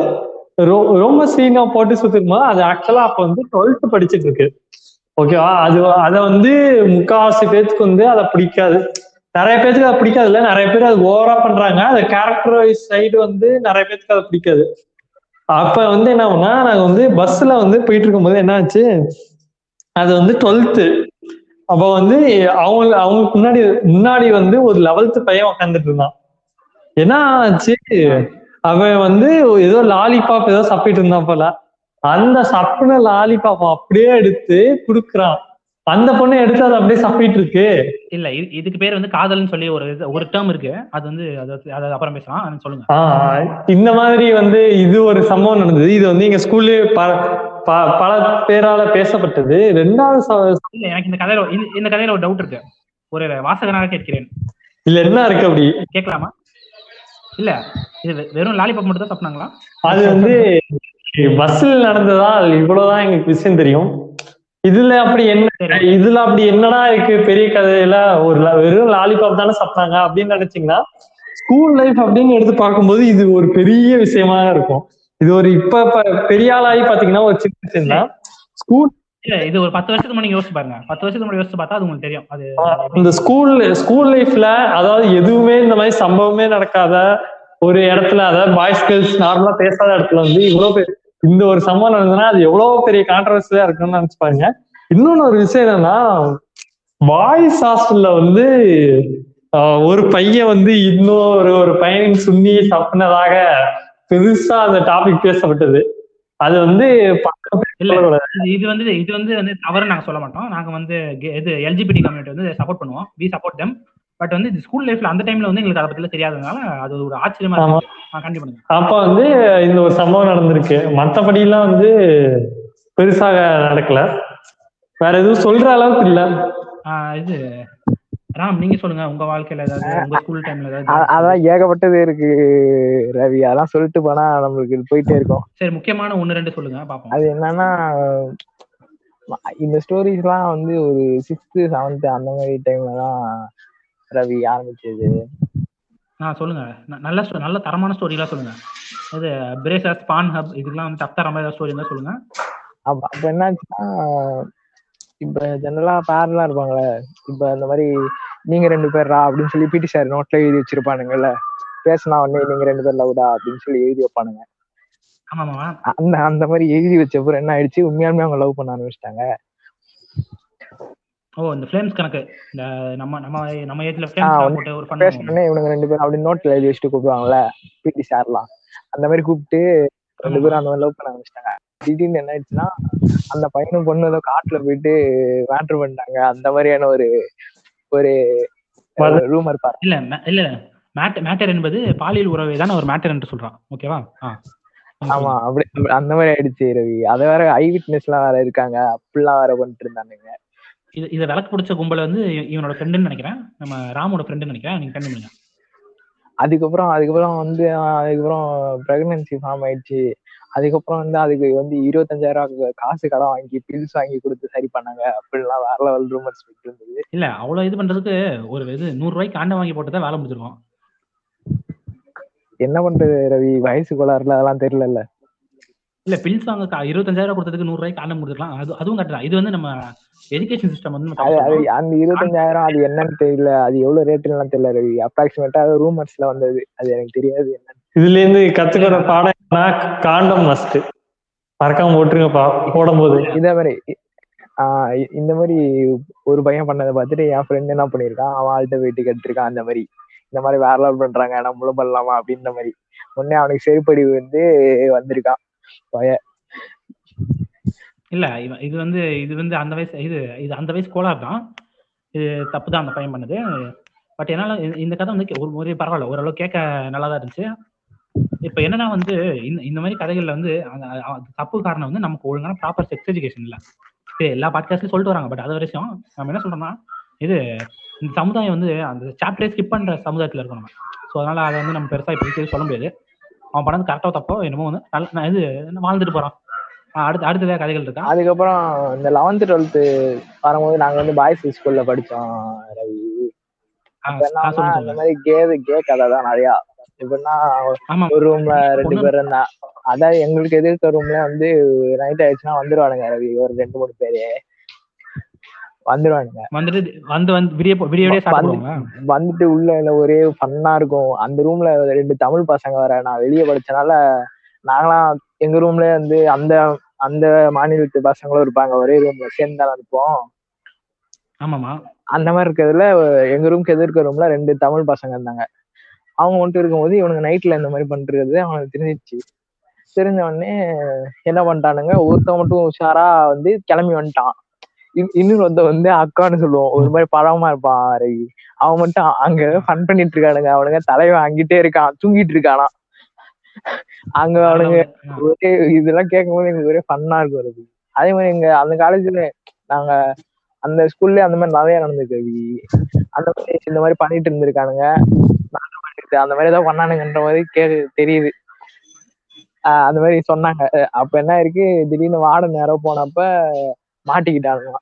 ரொம்ப சீனா போட்டு போது அது ஆக்சுவலா அப்ப வந்து டுவெல்த் படிச்சிட்டு இருக்கு. ஓகேவா அது அத வந்து முக்காவாசி பேத்துக்கு வந்து அதை பிடிக்காது. நிறைய பேருக்கு அது பிடிக்காது இல்ல நிறைய பேர் அது ஓவரா பண்றாங்க. அது கேரக்டர் வைஸ் சைடு வந்து நிறைய பேருக்கு அது பிடிக்காது. அப்ப வந்து என்ன பண்ணா நாங்க வந்து பஸ்ல வந்து போயிட்டு இருக்கும்போது என்ன ஆச்சு? அது வந்து டுவெல்த்து அப்ப வந்து அவங்க அவங்களுக்கு முன்னாடி முன்னாடி வந்து ஒரு லெவல்த்து பையன் உட்காந்துட்டு இருந்தான். என்ன ஆச்சு? அவன் வந்து ஏதோ லாலிபாப் ஏதோ சாப்பிட்டு இருந்தான் போல. அந்த சப்புன லாலிபாப் அப்படியே எடுத்து குடுக்குறான். அந்த பொண்ணு எடுத்து அதை அப்படியே சப்பிட்டு இருக்கு. இல்ல இது- இதுக்கு பேர் வந்து காதல்னு சொல்லி ஒரு ஒரு டேர்ம் இருக்கு. அது வந்து அது அப்புறம் பேசலாம். சொல்லுங்க. இந்த மாதிரி வந்து இது ஒரு சம்பவம் நடந்தது. இது வந்து எங்க ஸ்கூல்ல பல பேரால பேசப்பட்டது. ரெண்டாவது இல்ல எனக்கு இந்த கதையில இந்த- கதையில ஒரு டவுட் இருக்கு. ஒரு வாசகனாக கேட்கிறேன். இதுல என்ன இருக்கு அப்படி? கேட்கலாமா? இல்ல இது வெறும் லாலிபாப் மட்டும் தான் சாப்பிட்டாங்களா அது வந்து பஸ்ல நடந்ததா? இவ்வளவுதான் எங்களுக்கு விஷயம் தெரியும். இதுல அப்படி என்ன இதுல அப்படி என்னடா இருக்கு? பெரிய கதையில ஒரு வெறும் லாலிபாப் தானே சாப்பிட்டாங்க அப்படின்னு நினைச்சீங்கன்னா ஸ்கூல் லைஃப் அப்படின்னு எடுத்து பார்க்கும்போது இது ஒரு பெரிய விஷயமா இருக்கும். இது ஒரு இப்ப பெரிய ஆளாகி பாத்தீங்கன்னா ஒரு சின்ன விஷயம் தான் ஸ்கூல் இது ஒரு பத்து வருஷத்துக்கு முன்னாடி யோசிச்சு பாருங்க. பத்து வருஷத்துக்கு முன்னாடி யோசிச்சு பார்த்தா அது உங்களுக்கு தெரியும். அது இந்த ஸ்கூல் ஸ்கூல் லைஃப்ல அதாவது எதுவுமே இந்த மாதிரி சம்பவமே நடக்காத ஒரு இடத்துல அதாவது பாய்ஸ் கேர்ள்ஸ் நார்மலா பேசாத இடத்துல வந்து இவ்வளவு இந்த ஒரு சம்பவம் நடந்ததுன்னா அது எவ்வளவு பெரிய கான்ட்ரவர்சியா இருக்குன்னு நினைச்சு பாருங்க. இன்னொன்னு ஒரு விஷயம் என்னன்னா பாய்ஸ் ஹாஸ்டல்ல வந்து ஒரு பையன் வந்து இன்னொரு ஒரு பையனின் சுண்ணி தப்புனதாக பெருசா அந்த டாபிக் பேசப்பட்டது. அது வந்து. இது- வந்து இது வந்து வந்து தவறு நாங்க சொல்ல மாட்டோம். நாங்க வந்து இது எல்ஜிபிடி கம்யூனிட்டி வந்து சப்போர்ட் பண்ணுவோம். We support them. பட் வந்து இது ஸ்கூல் லைஃப்ல அந்த டைம்ல வந்து எங்களுக்கு அதை பத்தி தெரியாததுனால அது ஒரு ஆச்சரியமா கண்டிப்பா அப்ப வந்து இந்த ஒரு சம்பவம் நடந்திருக்கு. மத்தபடி எல்லாம் வந்து பெருசாக நடக்கல. வேற எதுவும் சொல்ற அளவுக்கு இல்ல. ஆஹ் இது ராம் நீங்க சொல்லுங்க. உங்க வாழ்க்கையில ஏதாவது உங்க ஸ்கூல் டைம்ல ஏதாவது? அதான் ஏகப்பட்டது இருக்கு ரவி. அதெல்லாம் சொல்லிட்டு போனா நம்மளுக்கு இது போயிட்டே இருக்கும். சரி முக்கியமான ஒன்னு ரெண்டு சொல்லுங்க. பாப்போம். அது என்னன்னா இந்த ஸ்டோரிஸ் எல்லாம் வந்து ஒரு சிக்ஸ்த் செவன்த் அந்த மாதிரி டைம்ல தான் ரவி ஆரம்பிச்சது. ஆ சொல்லுங்க. நல்ல நல்ல தரமான ஸ்டோரிலாம் சொல்லுங்க. இது பிரேசஸ் பான் ஹப் இதுக்கெல்லாம் வந்து தப்பு தரமான ஸ்டோரி இருந்தா சொல்லுங்க. அப்ப என்னாச்சுன்னா இப்ப ஜெனரலா பேர்லாம் இருப்பாங்களே இப்ப இந்த மாதிரி நீங்க ரெண்டு பேர்ரா அப்படின்னு சொல்லி பிடி சார் நோட்ல எழுதி வச்சிருப்பானுங்கல்ல பேசினா உடனே நீங்க ரெண்டு பேர் லவ்டா அப்படின்னு சொல்லி எழுதி வைப்பானுங்க. அந்த அந்த மாதிரி எழுதி வச்ச அப்புறம் என்ன ஆயிடுச்சு? உண்மையாலுமே அவங்க லவ் பண்ண ஆரம்பிச்சிட்டாங்க. ஓ இந்த ஃப்ளேம்ஸ் கணக்கு. இந்த நம்ம நம்ம நம்ம ஏஜ்ல ஃப்ளேம்ஸ் போட்டு ஒரு பண்ண உடனே இவனுங்க ரெண்டு பேரும் அப்படி நோட்ல எழுதி வச்சுட்டு கூப்பிடுவாங்கல்ல பிடி சார்லாம். அந்த மாதிரி கூப்பிட்டு ரெண்டு பேரும் அந்த மாதிரி லவ் பண்ண ஆரம்பிச்சிட்டாங்க. திடீர்னு என்ன ஆயிடுச்சுன்னா அந்த பையனும் பொண்ணு ஏதோ காட்டுல போயிட்டு மேட்ரு பண்ணிட்டாங்க. அந்த மாதிரியான ஒரு ஒரு ரூமர் பாரு. இல்ல இல்ல மேட் மேட்டர் என்பது பாலியல் உறவை தான் ஒரு மேட்டர் என்று சொல்றான். ஓகேவா ஆமா அப்படி- அந்த மாதிரி ஆயிடுச்சு ரவி. அத வேற ஐ விட்னஸ் எல்லாம் வேற இருக்காங்க. அப்படிலாம் வேற பண்ணிட்டு இருந்தானுங்க. இது இதை விளக்கு பிடிச்ச கும்பல் வந்து இவனோட ஃப்ரெண்டுன்னு நினைக்கிறேன். நம்ம ராமோட ஃப்ரெண்டுன்னு நினைக்கிறேன். நீங்க கண்டு பண்ணுங்க அதுக்கப்புறம் அதுக்கப்புறம் வந்து அதுக்கப்புறம் பிரெக்னன்சி ஃபார்ம் ஆயிடுச்சு. அதுக்கப்புறம் வந்து அதுக்கு வந்து இருபத்தஞ்சாயிரம் காசு கடன் வாங்கி பில்ஸ் வாங்கி கொடுத்து சரி பண்ணாங்க. அப்படிலாம் வேற லெவல் ரூமர்ஸ் இருந்தது. இல்ல அவ்வளவு இது பண்றதுக்கு ஒரு இது நூறு ரூபாய்க்கு ஆண்டை வாங்கி போட்டு தான் வேலை முடிச்சிருக்கோம் என்ன பண்றது ரவி? வயசு கோளாறுல அதெல்லாம் தெரியல இல்ல பில்ஸ் வாங்க இருபத்தஞ்சாயிரம் கொடுத்ததுக்கு நூறு ரூபாய்க்கு ஆண்டை கொடுத்துக்கலாம் அது அதுவும் கட்டலாம் இது வந்து நம்ம எஜுகேஷன் சிஸ்டம் வந்து. அந்த இருபத்தஞ்சாயிரம் அது என்னன்னு தெரியல. அது எவ்வளவு ரேட்டுலாம் தெரியல. ரவி அப்ராக்சிமேட்டா ரூமர்ஸ்ல வந்தது. அது எனக்கு தெரியாது என்ன இதுல இருந்து கத்துக்கிற பாடம் என்னன்னா காண்டம் மஸ்ட் மறக்காம போட்டுருங்கப்பா போடும்போது. இதே மாதிரி ஆஹ் இந்த மாதிரி ஒரு பையன் பண்ணதை பார்த்துட்டு என் ஃப்ரெண்ட் என்ன பண்ணிருக்கான் அவன் ஆள்கிட்ட போயிட்டு கேட்டிருக்கான் அந்த மாதிரி. இந்த மாதிரி வேற லெவல் பண்றாங்க. நம்மளும் பண்ணலாமா? அப்படின்ற மாதிரி. உடனே அவனுக்கு செருப்படி வந்து வந்திருக்கான். பையன் இல்ல இவன் இது வந்து இது வந்து அந்த வயசு இது இது அந்த வயசு கோளாறு தான். இது தப்பு தான் அந்த பையன் பண்ணது. பட் என்னால இந்த- இந்த கதை வந்து ஒரு ஒரு பரவாயில்ல. ஓரளவு கேட்க நல்லா தான் இருந்துச்சு. இப்ப என்னன்னா வந்து இந்த இந்த மாதிரி கதைகள்ல வந்து அந்த- அ- தப்பு காரணம் வந்து நமக்கு ஒழுங்கான ப்ராப்பர் செக்ஸ் எஜுகேஷன் இல்ல. சரி எல்லா பாட்காஸ்ட்லயும் சொல்லிட்டு வராங்க. பட் அது வரைக்கும் நம்ம என்ன சொல்றோம்னா இது இந்த சமுதாயம் வந்து அந்த சாப்டரே ஸ்கிப் பண்ற சமுதாயத்துல இருக்கோம் நம்ம. ஸோ அதனால அதை வந்து நம்ம பெருசா இப்ப சொல்ல முடியாது. அவன் பண்ணது கரெக்டாக தப்போ என்னமோ வந்து நல்ல நான் இது வாழ்ந்துட்டு போறான். அடுத்து அடுத்த வேற கதைகள் இருக்கா? அதுக்கப்புறம் இந்த லெவன்த் டுவெல்த் வரும்போது நாங்க வந்து பாய்ஸ் ஸ்கூல்ல படிச்சோம் ரவி. சொல்லுங்க மாதிரி கே கே கதை தான் நிறையா. இப்படின்னா ஆமா. ஒரு ரூம்ல ரெண்டு பேர் இருந்தா அதாவது எங்களுக்கு எதிர்க்க ரூம்ல வந்து நைட் ஆயிடுச்சுன்னா வந்துருவானுங்க ரவி. ஒரு ரெண்டு மூணு பேரு. வந்துருவானுங்க. வந்துட்டு வந்து விடிய விடிய வந்துட்டு உள்ள ஒரே ஃபன்னா இருக்கும். அந்த ரூம்ல ரெண்டு தமிழ் பசங்க வேற நான் வெளியே படிச்சனால நாங்களாம் எங்க ரூம்ல வந்து அந்த அந்த மாநிலத்து பசங்களும் இருப்பாங்க. ஒரே ரூம்ல சேர்ந்து தானே இருப்போம். ஆமாமா அந்த மாதிரி இருக்கிறதுல எங்க ரூம்க்கு எதிர்க்க ரூம்ல ரெண்டு தமிழ் பசங்க இருந்தாங்க. அவங்க மட்டும் இருக்கும்போது இவனுங்க நைட்ல இந்த மாதிரி பண்றது அவனுக்கு தெரிஞ்சிச்சு தெரிஞ்ச உடனே என்ன பண்ணிட்டானுங்க? ஒருத்தன் மட்டும் உஷாரா வந்து கிளம்பி வந்துட்டான். இன்- இன்னொரு ஒருத்தன் வந்து அக்கான்னு சொல்லுவோம். ஒரு மாதிரி பழமா இருப்பான். அவன் மட்டும் அங்க ஃபன் பண்ணிட்டு இருக்கானுங்க. அவனுங்க தலைவன் அங்கிட்டே இருக்கான். தூங்கிட்டு இருக்கானா அங்க அவனுங்க ஒரே இதெல்லாம் கேட்கும்போது எனக்கு ஒரே ஃபன்னா இருக்கும் ரவி அதே மாதிரி எங்க அந்த காலேஜ்ல நாங்க அந்த ஸ்கூல்ல அந்த மாதிரி நிறைய நடந்திருக்கு அந்த மாதிரி இந்த மாதிரி பண்ணிட்டு இருந்திருக்கானுங்க. அந்த மாதிரி ஏதோ பண்ணானுங்கன்ற மாதிரி கே தெரியுது. ஆஹ் அந்த மாதிரி சொன்னாங்க. அப்ப என்ன இருக்கு திடீர்னு வார்டன் நேரம் போனப்ப மாட்டிக்கிட்டானுங்க.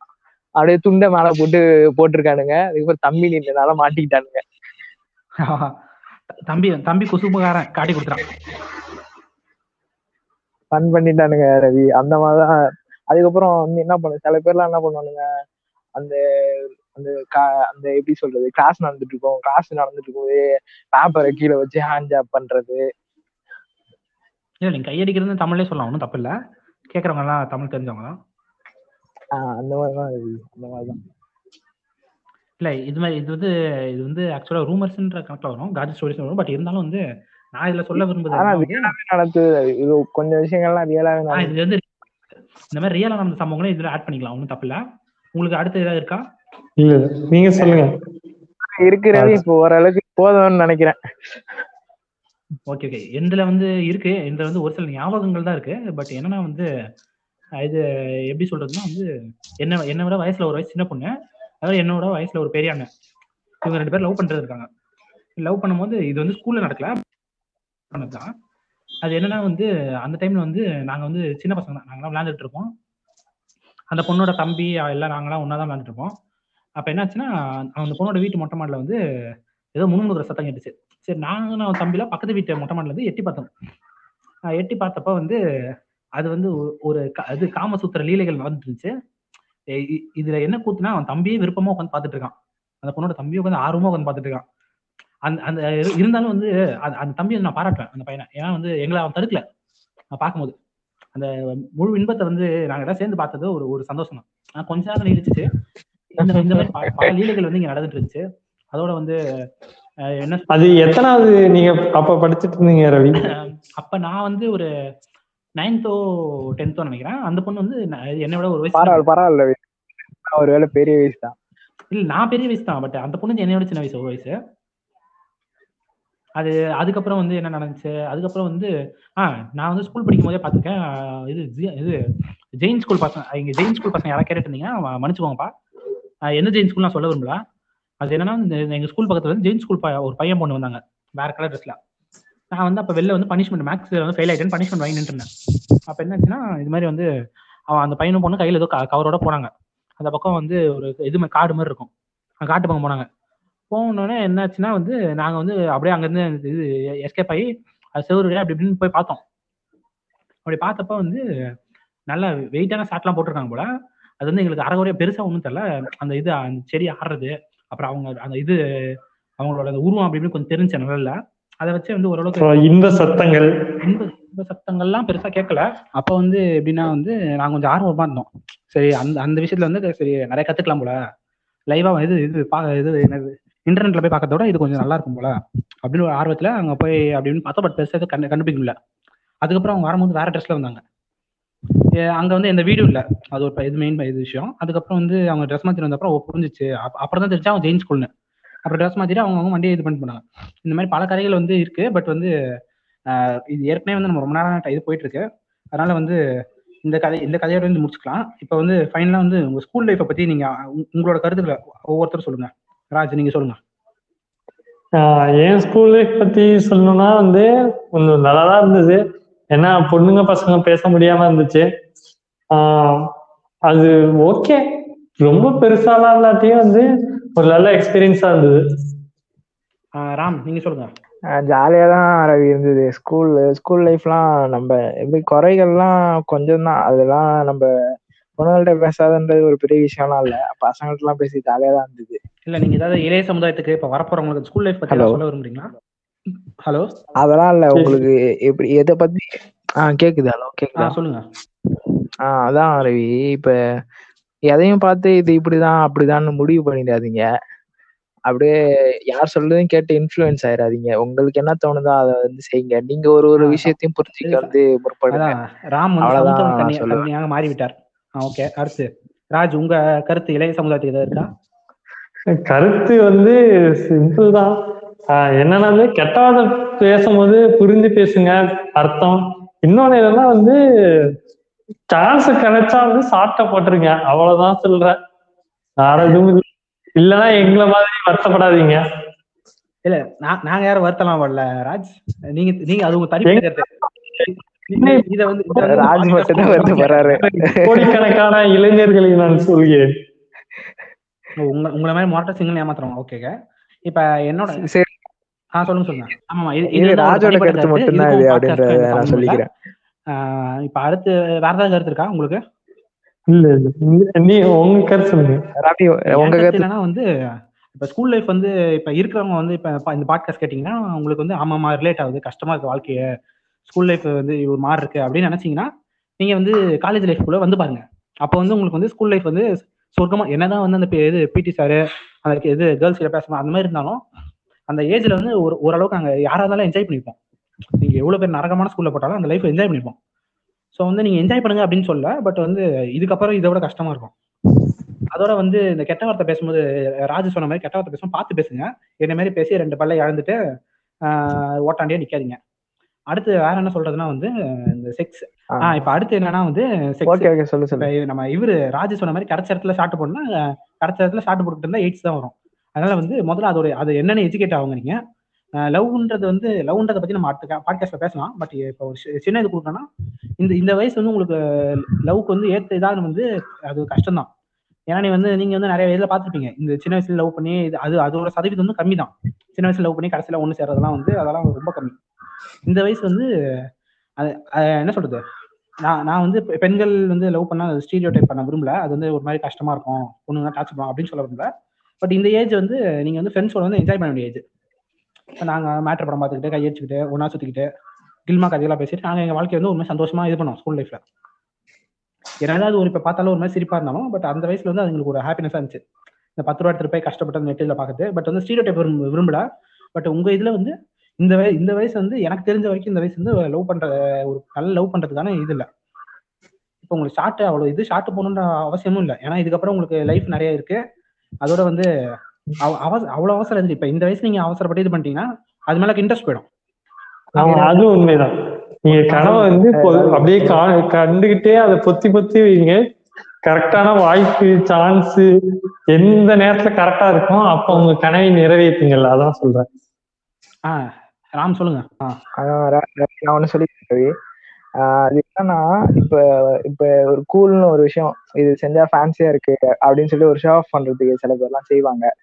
அப்படியே துண்டை மேல போட்டு போட்டிருக்கானுங்க. அதுக்கப்புறம் தம்பி நின்றனால மாட்டிக்கிட்டானுங்க. தம்பி தம்பி குசும்புகாரன் காட்டி கொடுத்துறான் ஃபன் பண்ணிட்டானுங்க ரவி. அந்த மாதிரிதான். அதுக்கப்புறம் வந்து என்ன பண்ணு சில பேர்லாம் என்ன பண்ணுவானுங்க அந்த அந்த அந்த எப்படி சொல்றது கிளாஸ் நடந்துட்டு இருக்கும் கிளாஸ் நடந்துட்டு இருக்கும்போது பேப்பரை கீழே வச்சு ஹேண்ட் ஜாப் பண்றது. இல்ல நீங்க கையடிக்கிறது தமிழ்லயே சொல்லலாம். ஒன்றும் தப்பு இல்ல. கேட்கறவங்க எல்லாம் தமிழ் தெரிஞ்சவங்க தான் அந்த மாதிரிதான் ரவி. அந்த மாதிரிதான். இல்ல இது மாதிரி இது வந்து இது வந்து ஆக்சுவலா ரூமர்ஸ்ன்ற கணக்குல வரும். காஜி ஸ்டோரிஸ் வரும். பட் இருந்தாலும் வந்து நான் இதுல சொல்ல வந்து, நடக்குது. இது கொஞ்சம் விஷயங்கள்லாம் நடக்குது இது வந்து இந்த மாதிரி ரியலா நடந்த சம்பவங்களும் இதுல ஆட் பண்ணிக்கலாம். ஒன்றும் தப்பு இல்ல. உங்களுக்கு அடுத்து ஏதாவது இருக்கா? இல்ல. நீங்க சொல்லுங்க. இருக்கு ரவி இப்போ ஓரளவுக்கு போதும்னு நினைக்கிறேன். ஓகே ஓகே இதுல வந்து இருக்கு. இதுல வந்து ஒரு சில ஞாபகங்கள் தான் இருக்கு. பட் என்னன்னா வந்து இது எப்படி சொல்றதுன்னா வந்து என்ன என்னை விட வயசுல ஒரு வயசு சின்ன பொண்ணு. அதாவது என்னோட வயசுல ஒரு பெரிய அண்ணன் இவங்க ரெண்டு பேரும் லவ் பண்றது இருக்காங்க. லவ் பண்ணும்போது இது வந்து ஸ்கூல்ல நடக்கல. பண்ணதுதான் அது என்னன்னா வந்து அந்த டைம்ல வந்து நாங்க வந்து சின்ன பசங்க தான். நாங்களாம் விளையாண்டுட்டு இருப்போம். அந்த பொண்ணோட தம்பி எல்லாம் நாங்களாம் ஒன்னா தான் விளையாண்டுட்டு இருப்போம். அப்ப என்னாச்சுன்னா அந்த பொண்ணோட வீட்டு மொட்டை மாடல வந்து ஏதோ முன்னுக்குற சத்தம் கேட்டுச்சு. சரி நாங்க நான் தம்பில பக்கத்து வீட்டு மொட்டை மாடல இருந்து எட்டி பார்த்தோம். எட்டி பார்த்தப்ப வந்து அது வந்து ஒரு அது காமசூத்திர லீலைகள் நடந்துட்டு இருந்துச்சு. இதுல என்ன கூத்துனா அவன் தம்பியே விருப்பமா உட்காந்து பார்த்துட்டு இருக்கான் அந்த பொண்ணோட தம்பியை உட்காந்து ஆர்வமா உட்காந்து பார்த்துட்டு இருக்கான் அந்த அந்த இரு- இருந்தாலும் வந்து அந்த- தம்பியை நான் பாராட்டுவேன் அந்த பையனை. ஏன்னா வந்து எங்களை அவன் தடுக்கல. நான் பார்க்கும்போது. அந்த முழு இன்பத்தை வந்து நாங்க எல்லாம் சேர்ந்து பார்த்தது ஒரு ஒரு சந்தோஷம் தான். ஆனா கொஞ்ச நேரம் நீடிச்சிச்சு இந்த இந்த மாதிரி பல- லீலைகள் வந்து இங்க நடந்துட்டு இருந்துச்சு. அதோட வந்து என்ன அது எத்தனாவது நீங்க அப்ப படிச்சிட்டு இருந்தீங்க ரவி? அப்ப நான் வந்து ஒரு நைன்த்தோ டென்த்தோ நினைக்கிறேன். அந்த பொண்ணு வந்து என்னை விட ஒரு வயசு பரவாயில்ல பரவாயில்ல ரவி. ஒரு வேளை பெரிய வயசு தான். இல்ல நான் பெரிய வயசு தான் பட் அந்த பொண்ணு என்னை விட சின்ன வயசு ஒரு வயசு. அது அதுக்கப்புறம் வந்து என்ன நடந்துச்சு? அதுக்கப்புறம் வந்து ஆ நான் வந்து ஸ்கூல் படிக்கும் போதே பார்த்துருக்கேன் இது இது ஜெயின் ஸ்கூல் பசங்க இங்க ஜெயின் ஸ்கூல் பசங்க யாராவது கேட்டுட்டு இருந்தீங்கன்னா மன்னிச்சுக்கோங்கப்பா. எந்த ஜெயின் ஸ்கூல் நான் சொல்ல விரும்பல. அது என்னன்னா இந்த இந்த எங்க ஸ்கூல் பக்கத்துல வந்து ஜெயின் ஸ்கூல் ஒரு பையன் பொண்ணு வந்தாங்க. வேற கலர் ட்ரெஸ்ல நான் வந்து அப்ப வெளில வந்து பனிஷ்மெண்ட் மேக்ஸ் வந்து ஃபெயில் ஆயிட்டேன் பனிஷ்மெண்ட் வாங்கி நின்றுருந்தேன். அப்ப என்னாச்சுன்னா இது மாதிரி வந்து அவன் அந்த பையனும் பொண்ணு கையில ஏதோ கவரோட போனாங்க. அந்த பக்கம் வந்து ஒரு இது மாதிரி காடு மாதிரி இருக்கும். அந்த காட்டு பக்கம் போனாங்க. போனோடனே என்னாச்சுன்னா வந்து நாங்க வந்து அப்படியே அங்கேருந்து இது எஸ்கேப் ஆகி அது செவ்வறு அப்படி இப்படின்னு போய் பார்த்தோம். அப்படி பார்த்தப்ப வந்து நல்லா வெயிட்டான சாட்லாம் போட்டிருக்காங்க போல. அது வந்து எங்களுக்கு அறகுறையா பெருசா ஒன்றும் தெரியல. அந்த இது அந்த செடி ஆடுறது அப்புறம் அவங்க அந்த இது அவங்களோட அந்த உருவம் அப்படி இப்படின்னு கொஞ்சம் தெரிஞ்ச நிழல்ல. அதை வச்சு வந்து ஓரளவுக்கு இந்த சத்தங்கள். இன்ப இன்ப சத்தங்கள்லாம் பெருசா கேட்கல அப்ப வந்து எப்படின்னா வந்து நாங்க கொஞ்சம் ஆர்வமா இருந்தோம். சரி அந்த அந்த விஷயத்துல வந்து சரி நிறைய கத்துக்கலாம் போல. லைவா இது இது பா இது என்னது? இன்டர்நெட்ல போய் பார்க்கறத விட இது கொஞ்சம் நல்லா இருக்கும் போல. அப்படின்னு ஒரு ஆர்வத்துல அங்க போய் அப்படின்னு பார்த்தா பட் பெருசா கண்டு கண்டுபிடிக்க முடியல அதுக்கப்புறம் அவங்க வரும்போது வேற ட்ரெஸ்ல வந்தாங்க. அங்க வந்து எந்த வீடும் இல்ல. அது ஒரு இது மெயின் இது விஷயம். அதுக்கப்புறம் வந்து அவங்க ட்ரெஸ் மாத்திட்டு வந்தப்பறம் புரிஞ்சுச்சு. அப்~ அப்புறம் தான் தெரிஞ்சா அவங்க ஜெயின் ஸ்கூல்னு. அப்புறம் ட்ரெஸ் மாத்திட்டு அவங்க அவங்க வண்டியை இது பண்ணிட்டு போனாங்க. இந்த மாதிரி பல கதைகள் வந்து இருக்கு. பட் வந்து ஆஹ் இது ஏற்கனவே வந்து நம்ம ரொம்ப நேரம் இது போயிட்டு இருக்கு. அதனால வந்து இந்த கதை இந்த கதையோட வந்து முடிச்சுக்கலாம். இப்போ வந்து ஃபைனலா வந்து உங்க ஸ்கூல் லைஃப்பை பத்தி நீங்க உங்களோட கருத்துக்களை ஒவ்வொருத்தரும் சொல்லுங்க. ராஜ் நீங்க சொல்லுங்க. ஆஹ் என் ஸ்கூல் லைஃப் பத்தி சொல்லணும்னா வந்து கொஞ்சம் நல்லா தான் இருந்தது. ஏன்னா பொண்ணுங்க பசங்க பேச முடியாம இருந்துச்சு. ஆஹ் அது ஓகே ரொம்ப பெருசாலாம் இல்லாட்டியும் வந்து ஒரு நல்ல எக்ஸ்பீரியன்ஸா இருந்தது. ஆஹ் ராம் நீங்க சொல்லுங்க. ஜாலியா தான் ரவி இருந்தது. ஸ்கூல் ஸ்கூல் லைஃப்லாம் நம்ம எப்படி குறைகள்லாம் கொஞ்சம் தான் அதெல்லாம் நம்ம பொண்ணுங்கள்ட்ட பேசாதன்றது ஒரு பெரிய விஷயம்லாம் இல்ல. பசங்கள்ட்ட எல்லாம் பேசி ஜாலியா தான் இருந்தது. இல்ல நீங்க ஏதாவது இளைய சமுதாயத்துக்கு இப்ப வரப்போறவங்களுக்கு ஸ்கூல் லைஃப். ஏதாவது சொல்ல விரும்புறீங்களா? ஹலோ அதெல்லாம் இல்ல உங்களுக்கு எப்படி எதை பத்தி? ஆஹ் கேக்குது ஹலோ கேக்குதா? சொல்லுங்க. ஆஹ் அதான் ரவி இப்ப எதையும் பார்த்து இது இப்படிதான் அப்படிதான்னு முடிவு பண்ணிடாதீங்க. அப்படியே யார் சொல்றதையும் கேட்டு இன்ஃப்ளூயன்ஸ் ஆயிடாதீங்க. உங்களுக்கு என்ன தோணுதோ அதை வந்து செய்யுங்க. நீங்க ஒரு ஒரு விஷயத்தையும் புரிஞ்சுக்க இது- வந்து முற்படுங்க. அதான் ராம் வந்து அவ்வளவுதான் சொல்லுவேன். கன்னியாக மாறிவிட்டார். ஓகே அடுத்து ராஜ் உங்க கருத்து இளைய சமுதாயத்துக்கு ஏதாவது இருக்கா? கருத்து வந்து சிம்பிள் தான். ஆஹ் என்னன்னா வந்து கெட்டவாத பேசும்போது புரிஞ்சு பேசுங்க அர்த்தம். இன்னொன்னு என்னன்னா வந்து சான்ஸ் கிடைச்சா வந்து சாப்பிட்ட போட்டுருங்க. அவ்வளவுதான் சொல்றேன். வேற எதுவும் இல்லை. இல்லைன்னா எங்களை மாதிரி வருத்தப்படாதீங்க. இல்ல நான் நாங்க யாரும் வருத்தலாம் வரல ராஜ். நீங்க நீங்க அது உங்க தனிப்பட்ட இத வந்து ராஜ் மட்டும் தான் [LAUGHS] கோடிக்கணக்கான இளைஞர்களை நான் சொல்கிறேன். உங்க உங்களை மாதிரி மொரட்ட சிங்கிள் ஏமாத்துறோம். ஓகேங்க இப்ப என்னோட சரி. ஆ சொல்லுங்க சொல்லுங்க. ஆமாமா இது ராஜோட கருத்து இது அப்படின்றத க்கும் நான். சொல்லிக்கிறேன். இப்ப அடுத்து வேற ஏதாவது கருத்து இருக்கா உங்களுக்கு? இல்ல இல்ல. நீ- உங்க கருத்து சொல்லுங்க. ரவி உங்க கருத்து கருத்து. என்னன்னா வந்து இப்ப ஸ்கூல் லைஃப் வந்து இப்ப இருக்கிறவங்க வந்து இப்ப இந்த பாட்காஸ்ட் கேட்டீங்கன்னா உங்களுக்கு வந்து ஆமாமா ரிலேட் ஆகுது. கஷ்டமா இருக்கு வாழ்க்கைய. ஸ்கூல் லைஃப் வந்து ஒரு மாதிரி இருக்கு அப்படின்னு நினைச்சீங்கன்னா நீங்க வந்து காலேஜ் லைஃப்குள்ள வந்து பாருங்க. அப்போ வந்து உங்களுக்கு வந்து ஸ்கூல் லைஃப் வந்து சொர்க்கமா என்னதான் வந்து அந்த பி- இது பிடி சார் அந்த இது கேர்ள்ஸ் கிட்ட பேசணும் அந்த மாதிரி இருந்தாலும் அந்த ஏஜ்ல வந்து ஒரு ஓரளவுக்கு நாங்க யாரா இருந்தாலும் என்ஜாய் பண்ணிப்போம். நீங்க எவ்வளவு பேர் நரகமான ஸ்கூல்ல போட்டாலும் அந்த லைஃப் என்ஜாய் பண்ணிப்போம். ஸோ வந்து நீங்க என்ஜாய் பண்ணுங்க அப்படின்னு சொல்ல பட் வந்து இதுக்கப்புறம் இதை விட கஷ்டமா இருக்கும். அதோட வந்து இந்த கெட்ட வார்த்தை பேசும்போது ராஜு சொன்ன மாதிரி கெட்ட வார்த்தை பேசும் பார்த்து பேசுங்க. என்ன மாதிரி பேசி ரெண்டு பல்ல இழந்துட்டு ஓட்டாண்டியே நிக்காதீங்க. அடுத்து வேற என்ன சொல்றதுன்னா வந்து இந்த செக்ஸ் ஆஹ் இப்ப அடுத்து என்னன்னா வந்து செக்ஸ் நம்ம இவரு ராஜு சொன்ன மாதிரி கடைச்ச இடத்துல ஷார்ட் போடணும்னா கடைச்ச இடத்துல ஷார்ட் போட்டுட்டு இருந்தா எயிட்ஸ் தான் வரும். அதனால வந்து முதல்ல அதோட அது என்னன்னு எஜுகேட் ஆகுங்க நீங்க. லவ்ன்றது வந்து லவ்ன்றதை பத்தி நம்ம அடுத்த பாட்காஸ்ட்ல பேசலாம். பட் இப்போ ஒரு சி- சின்ன இது கொடுக்கணும்னா இந்த இந்த வயசு வந்து உங்களுக்கு லவ்க்கு வந்து ஏத்த இதாக வந்து அது கஷ்டம் தான் ஏன்னா நீ வந்து நீங்க வந்து நிறைய வயசுல பார்த்துருப்பீங்க. இந்த சின்ன வயசுல லவ் பண்ணி இது அது அதோட சதவீதம் வந்து கம்மி தான் சின்ன வயசுல லவ் பண்ணி கடைசியில ஒன்று சேர்றதெல்லாம் வந்து அதெல்லாம் ரொம்ப கம்மி. இந்த வயசு வந்து அது என்ன சொல்றது? நான் நான் வந்து பெண்கள் வந்து லவ் பண்ணா ஸ்டீரியோ டைப் பண்ண விரும்பல. அது வந்து ஒரு மாதிரி கஷ்டமா இருக்கும். பொண்ணுங்க டார்ச்சர் பண்ணுவோம் அப்படின்னு சொல்ல விரும்பல. பட் இந்த ஏஜ் வந்து நீங்க வந்து ஃப்ரெண்ட்ஸோட வந்து என்ஜாய் பண்ண வேண்டிய ஏஜ் நாங்க மேட்ரு படம் பார்த்துக்கிட்டு கையடிச்சுக்கிட்டு ஒன்னா சுத்திக்கிட்டு கில்மா கதையெல்லாம் பேசிட்டு நாங்க எங்க வாழ்க்கைய வந்து ஒரு சந்தோஷமா இது பண்ணோம் ஸ்கூல் லைஃப்ல ஏன்னா அது ஒரு இப்ப பார்த்தாலும் ஒரு மாதிரி சிரிப்பா இருந்தாலும் பட் அந்த வயசுல வந்து அதுங்களுக்கு ஒரு ஹாப்பினஸா இருந்துச்சு. இந்த பத்து ரூபா எடுத்துட்டு போய் கஷ்டப்பட்டு அந்த நெட்டில் பார்க்குறது பட் வந்து ஸ்டீரியோ டைப் விரும்பல. பட் உங்க இதுல வந்து இந்த வய இந்த வயசு வந்து எனக்கு தெரிஞ்ச வரைக்கும் இந்த வயசு வந்து லவ் பண்ற ஒரு நல்ல லவ் பண்றதுக்கான இது இல்ல. இப்போ உங்களுக்கு ஷார்ட் அவ்வளவு இது ஷார்ட் போகணுன்ற அவசியமும் இல்லை. ஏன்னா இதுக்கப்புறம் உங்களுக்கு லைஃப் நிறைய இருக்கு. அதோட வந்து அவ்வளவு அவசரம் இருக்கு இப்ப இந்த வயசு நீங்க அவசரப்பட்டு இது பண்ணிட்டீங்கன்னா அது மேல இன்ட்ரெஸ்ட் போயிடும். ஆமா அது உண்மைதான். நீங்க கனவை வந்து அப்படியே கா- கண்டுகிட்டே அதை பொத்தி பொத்தி வைங்க. கரெக்டான வாய்ப்பு சான்ஸ் எந்த நேரத்துல கரெக்டா இருக்கும் அப்ப உங்க கனவை நிறைவேற்றுங்கள். அதான் சொல்றேன். ஆஹ் ராம் சொல்லுங்க. நான் ஒண்ணு சொல்லி அது என்னன்னா இப்ப இப்ப ஒரு கூல்னு ஒரு விஷயம் இது செஞ்சா ஃபேன்சியா இருக்கு அப்படின்னு சொல்லி ஒரு ஷோ ஆஃப் பண்றதுக்கு சில பேர்லாம் செய்வாங்க.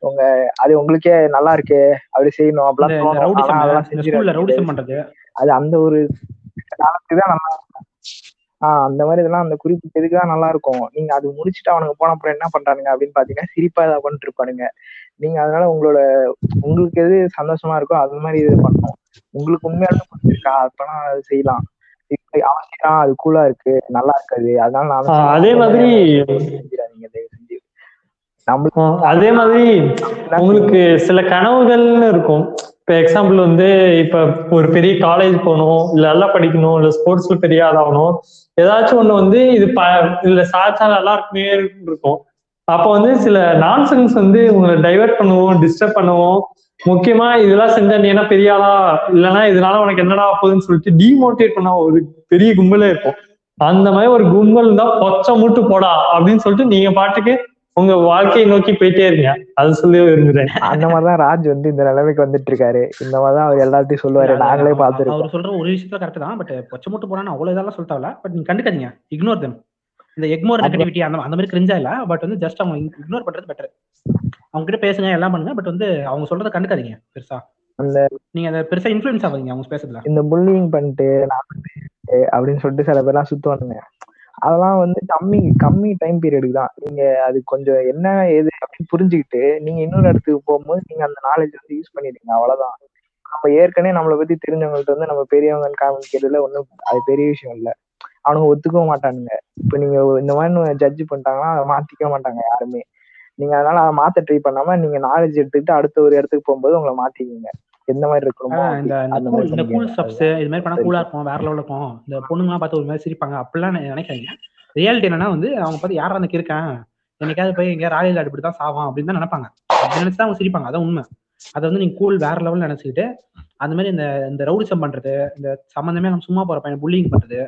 உங்க அது உங்களுக்கே நல்லா இருக்கு அப்படி செய்யணும் அப்படிலாம் அது அந்த ஒரு காலத்துக்கு தான் நல்லா ஆஹ் அந்த மாதிரி இதெல்லாம் அந்த குறிப்பிட்ட இதுக்கு தான் நல்லா இருக்கும். நீங்க அது முடிச்சுட்டு அவனுங்க போன அப்புறம் என்ன பண்றானுங்க அப்படின்னு பாத்தீங்கன்னா சிரிப்பா ஏதாவது பண்ணிட்டு இருப்பானுங்க. நீங்க அதனால உங்களோட உங்களுக்கு எது சந்தோஷமா இருக்கோ அது மாதிரி இது பண்ணணும் உங்களுக்கு உண்மையாலுமே பிடிச்சிருக்கா அப்பனா அது செய்யலாம். செய்யறான் அது கூலா இருக்கு நல்லா இருக்காது. அதனால ஆஹ் அதே மாதிரி செஞ்சிடாதீங்க தயவு செஞ்சு நம்மளுக்கு ஆஹ் அதே மாதிரி உங்களுக்கு சில கனவுகள்னு இருக்கும். இப்ப எக்ஸாம்பிள் வந்து இப்ப ஒரு பெரிய காலேஜ் போகணும் இல்ல நல்லா படிக்கணும் இல்ல ஸ்போர்ட்ஸ்ல பெரிய ஆளாகணும். ஏதாச்சும் ஒண்ணு வந்து இது ப சாச்சா நல்லா இருக்குமே இருக்கும். அப்ப வந்து சில நான்சென்ஸ் வந்து உங்களை டைவர்ட் பண்ணுவோம் டிஸ்டர்ப் பண்ணுவோம். முக்கியமா இதெல்லாம் செஞ்சா நீ என்ன பெரிய ஆளா? இல்லைன்னா இதனால உனக்கு என்னடா போகுதுன்னு சொல்லிட்டு டிமோட்டிவேட் பண்ண ஒரு பெரிய கும்பலே இருக்கும். அந்த மாதிரி ஒரு கும்பல் இருந்தா பொச்ச மூட்டு போடா அப்படின்னு சொல்லிட்டு நீங்க பாட்டுக்கு உங்க வாழ்க்கையை நோக்கி போயிட்டே இருங்க. அது சொல்லி விரும்புறேன். அந்த மாதிரிதான் ராஜ் வந்து இந்த நிலைமைக்கு வந்துட்டு இருக்காரு இந்த மாதிரிதான் அவர் எல்லாத்தையும் சொல்லுவாரு. நாங்களே பார்த்திருக்கோம். அவர் சொல்ற ஒரு விஷயத்துல கரெக்ட் தான். பட் பச்சை மூட்டு போனா அவ்வளவு இதெல்லாம் சொல்லிட்டாவில பட் நீங்க கண்டுக்காதீங்க. இக்னோர் தம் இந்த எக்மோர் நெகட்டிவிட்டி அந்த அந்த மாதிரி கிரிஞ்சா இல்ல. பட் வந்து ஜஸ்ட் அவங்க இக்னோர் பண்றது பெட்டர் அவங்க கிட்ட பேசுங்க எல்லாம் பண்ணுங்க. பட் வந்து அவங்க சொல்றதை கண்டுக்காதீங்க பெருசா. அந்த நீங்க அதை பெருசா இன்ஃபுளுன்ஸ் ஆகாதீங்க அவங்க பேசுறதுல. இந்த புல்லிங் பண்ணிட்டு நான் அப்படின்னு சொல்லிட்டு சில பேர்லாம் சுத்துவானுங்க. அதெல்லாம் வந்து கம்மி கம்மி டைம் பீரியடுக்கு தான். நீங்க அது கொஞ்சம் என்ன ஏது அப்படின்னு புரிஞ்சுக்கிட்டு நீங்க இன்னொரு இடத்துக்கு போகும்போது நீங்க அந்த நாலேஜ் வந்து யூஸ் பண்ணிடுங்க. அவ்வளவுதான். நம்ம ஏற்கனவே நம்மளை பத்தி தெரிஞ்சவங்கள்ட்ட வந்து நம்ம பெரியவங்கன்னு காமிக்கிறதுல ஒண்ணும் அது பெரிய விஷயம் இல்ல. அவனுங்க ஒத்துக்கவும் மாட்டானுங்க. இப்ப நீங்க இந்த மாதிரி ஜட்ஜ் பண்ணிட்டாங்கன்னா அதை மாத்திக்க மாட்டாங்க யாருமே. நீங்க அதனால அதை மாத்த ட்ரை பண்ணாம நீங்க நாலேஜ் எடுத்துக்கிட்டு அடுத்த ஒரு இடத்துக்கு போகும்போது உங்களை மாத்திக்கிங்க. எந்த மாதிரி இருக்கணுமோ இந்த அப்படி. கூல். ஸ்டப்ஸ் இது மாதிரி பண்ணா கூலா இருக்கும் வேற லெவலில் இருக்கும். இந்த பொண்ணுங்கலாம் பார்த்து ஒரு மாதிரி சிரிப்பாங்க. அப்படிலாம் நி- நினைக்காதீங்க. ரியாலிட்டி என்னன்னா வந்து அவங்க பார்த்து யாரா அந்த இருக்கேன் என்னைக்காவது போய் எங்கேயா ராயல் இப்படி தான் சாவான் அப்படின்னு தான் நினைப்பாங்க. அப்படி நினைச்சு தான் அவங்க சிரிப்பாங்க. அதான் உண்மை. அதை வந்து நீங்க கூல் வேற லெவல் நினைச்சுக்கிட்டு அந்த மாதிரி இந்த இந்த ரவுடிசம் பண்றது இந்த சம்மந்தமே நம்ம சும்மா போற பையன் புல்லிங் பண்றது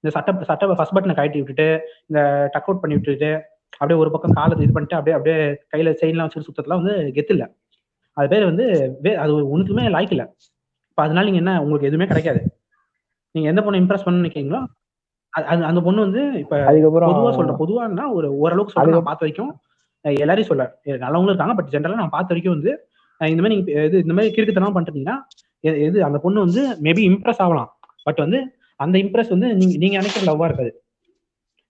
இந்த சட்ட சட்டை ஃபர்ஸ்ட் பட்டனை கழட்டி விட்டுட்டு இந்த டக் அவுட் பண்ணி விட்டுட்டு அப்படியே ஒரு பக்கம் காலை இது பண்ணிட்டு அப்படியே அப்படியே கையில செயின்லாம் வச்சுட்டு சுத்தத்துல வந்து கெத்து இல்ல. அது பேர் வந்து அது ஒண்ணுக்குமே லாய்க்கு இல்ல. இப்ப அதனால நீங்க என்ன உங்களுக்கு எதுவுமே கிடைக்காது. நீங்க எந்த பொண்ணை இம்ப்ரெஸ் பண்ண நினைக்கிறீங்களோ அது- அந்த பொண்ணு வந்து இப்ப அதுக்கப்புறம் பொதுவா சொல்றேன். பொதுவானா ஒரு ஓரளவுக்கு நான் பார்த்த வரைக்கும் எல்லாரையும் சொல்ல. நல்லவங்களும் இருக்காங்க பட் ஜென்ரலா நான் பார்த்த வரைக்கும் வந்து இந்த மாதிரி நீங்க இது இந்த மாதிரி கிறுக்குத்தனம் பண்ணிட்டீங்கன்னா எது அந்த பொண்ணு வந்து மேபி இம்ப்ரெஸ் ஆகலாம். பட் வந்து அந்த இம்ப்ரெஸ் வந்து நீங்க நீங்க நினைக்கிற லவ்வா இருக்காது.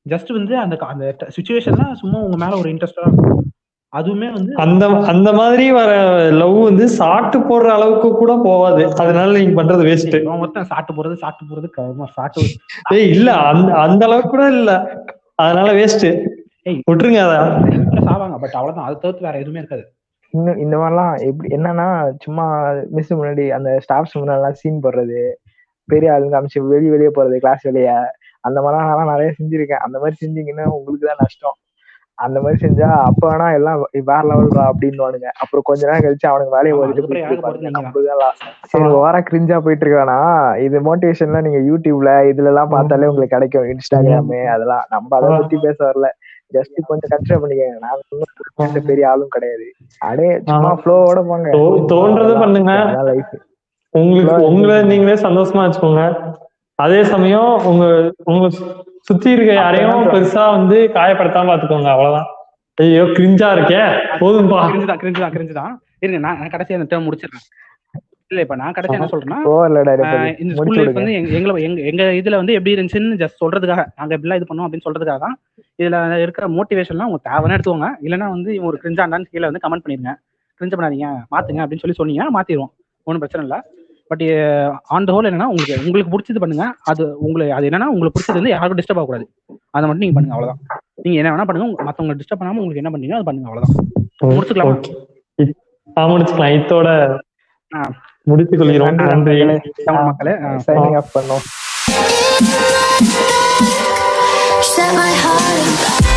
ஜஸ்ட் வந்து அந்த அந்த சுச்சுவேஷன்ல சும்மா உங்க மேல ஒரு இன்ட்ரெஸ்டா இருக்கும். அதுவுமே வந்து அந்த அந்த மாதிரி வர லவ் வந்து சாட்டு போடுற அளவுக்கு கூட போகாது. அதனால நீங்க பண்றது வேஸ்ட் ஒருத்தன் சாப்பிட்டு போறது சாப்பிட்டு போறது சாப்பிட்டு ஏய் இல்ல அந்த அந்த அளவுக்கு கூட இல்ல. அதனால வேஸ்ட் ஏய். விட்டுருங்க அத. இம்ப்ரெஸ் ஆவாங்க பட் அவ்வளவுதான். அதை தவிர்த்து வேற எதுவுமே இருக்காது. இன்னும் இந்த மாதிரிலாம் எப்படி என்னன்னா சும்மா மிஸ் முன்னாடி அந்த ஸ்டாஃப்ஸ் முன்னாடிலாம் சீன் போடுறது. பெரிய ஆளுங்க அமைச்சு வெளிய வெளியே போறது கிளாஸ் வெளியே. அந்த மாதிரிலாம் நான் நிறைய செஞ்சிருக்கேன். அந்த மாதிரி செஞ்சீங்கன்னா உங்களுக்கு தான் நஷ்டம். அந்த மாதிரி செஞ்சா அப்ப வேணா எல்லாம் வேற லெவல்ரா அப்படின்னு அப்புறம் கொஞ்ச நேரம் கழிச்சு அவனுக்கு வேலையை ஓடிட்டு சரி ஓவரா கிரிஞ்சா போயிட்டு இருக்கானா? இது மோட்டிவேஷன்லாம் நீங்க யூடியூப்ல இதுல எல்லாம் பார்த்தாலே உங்களுக்கு கிடைக்கும். இன்ஸ்டாகிராமு அதெல்லாம். நம்ம அதை பத்தி பேச வரல. ஜஸ்ட் கொஞ்சம் கன்சிடர் பண்ணிக்கங்க. நான் பெரிய ஆளும் கிடையாது. அடே சும்மா ஃப்ளோவோட போங்க. தோன்றதை பண்ணுங்க. உங்களுக்கு உங்களை நீங்களே சந்தோஷமா வச்சுக்கோங்க. அதே சமயம் உங்க உங்க சுத்தி இருக்க யாரையும் பெருசா வந்து காயப்படுத்தாம பாத்துக்கோங்க அவ்வளவுதான். ஐயோ கிரிஞ்சா இருக்கே. போதும்பா. கிரிஞ்சுதான் கிரிஞ்சுதான் கிரிஞ்சுதான் இருங்க நான் நான் கடைசியா அந்த டேர்ம் முடிச்சிடுறேன். இல்ல இப்ப நான் கடைசியா என்ன சொல்றேன்னா இந்த ஸ்கூல் லைஃப் வந்து எங்க எங்களை எங்க எங்க இதுல வந்து எப்படி இருந்துச்சுன்னு ஜஸ்ட் சொல்றதுக்காக நாங்க எப்படிலாம் இது பண்ணோம் அப்படின்னு சொல்றதுக்காக தான் இதுல இருக்கிற மோட்டிவேஷன்லாம் உங்க தேவைன்னு எடுத்துக்கோங்க. இல்லைன்னா வந்து இவன் ஒரு கிரிஞ்சாண்டான்னு கீழே வந்து கமெண்ட் பண்ணிருங்க கிரிஞ்ச பண்ணாதீங்க மாத்துங்க அப்படின்னு சொல்லி சொன்னீங்க மாத்திடுவோம். ஒன்றும் பிரச்சனை இல்லை. பட் ஆன் த ஹோல் என்னன்னா உங்களுக்கு உங்களுக்கு பிடிச்சது பண்ணுங்க. அது உங்களுக்கு அது என்னன்னா உங்களுக்கு பிடிச்சது வந்து யாருக்கும் டிஸ்டர்ப் ஆகக்கூடாது. அதை மட்டும் நீங்க பண்ணுங்க அவ்வளவுதான். நீங்க என்ன வேணா பண்ணுங்க மத்தவங்க டிஸ்டர்ப் பண்ணாம உங்களுக்கு என்ன பண்ணீங்க அது பண்ணுங்க அவ்வளவுதான். முடிச்சுக்கலாமா? முடிச்சுக்கலாம் இத்தோட ஆ. முடித்துக் கொள்கிறோம் நன்றி தமிழ் மக்களே சைனிங் ஆஃப் பண்ணோம். Set my heart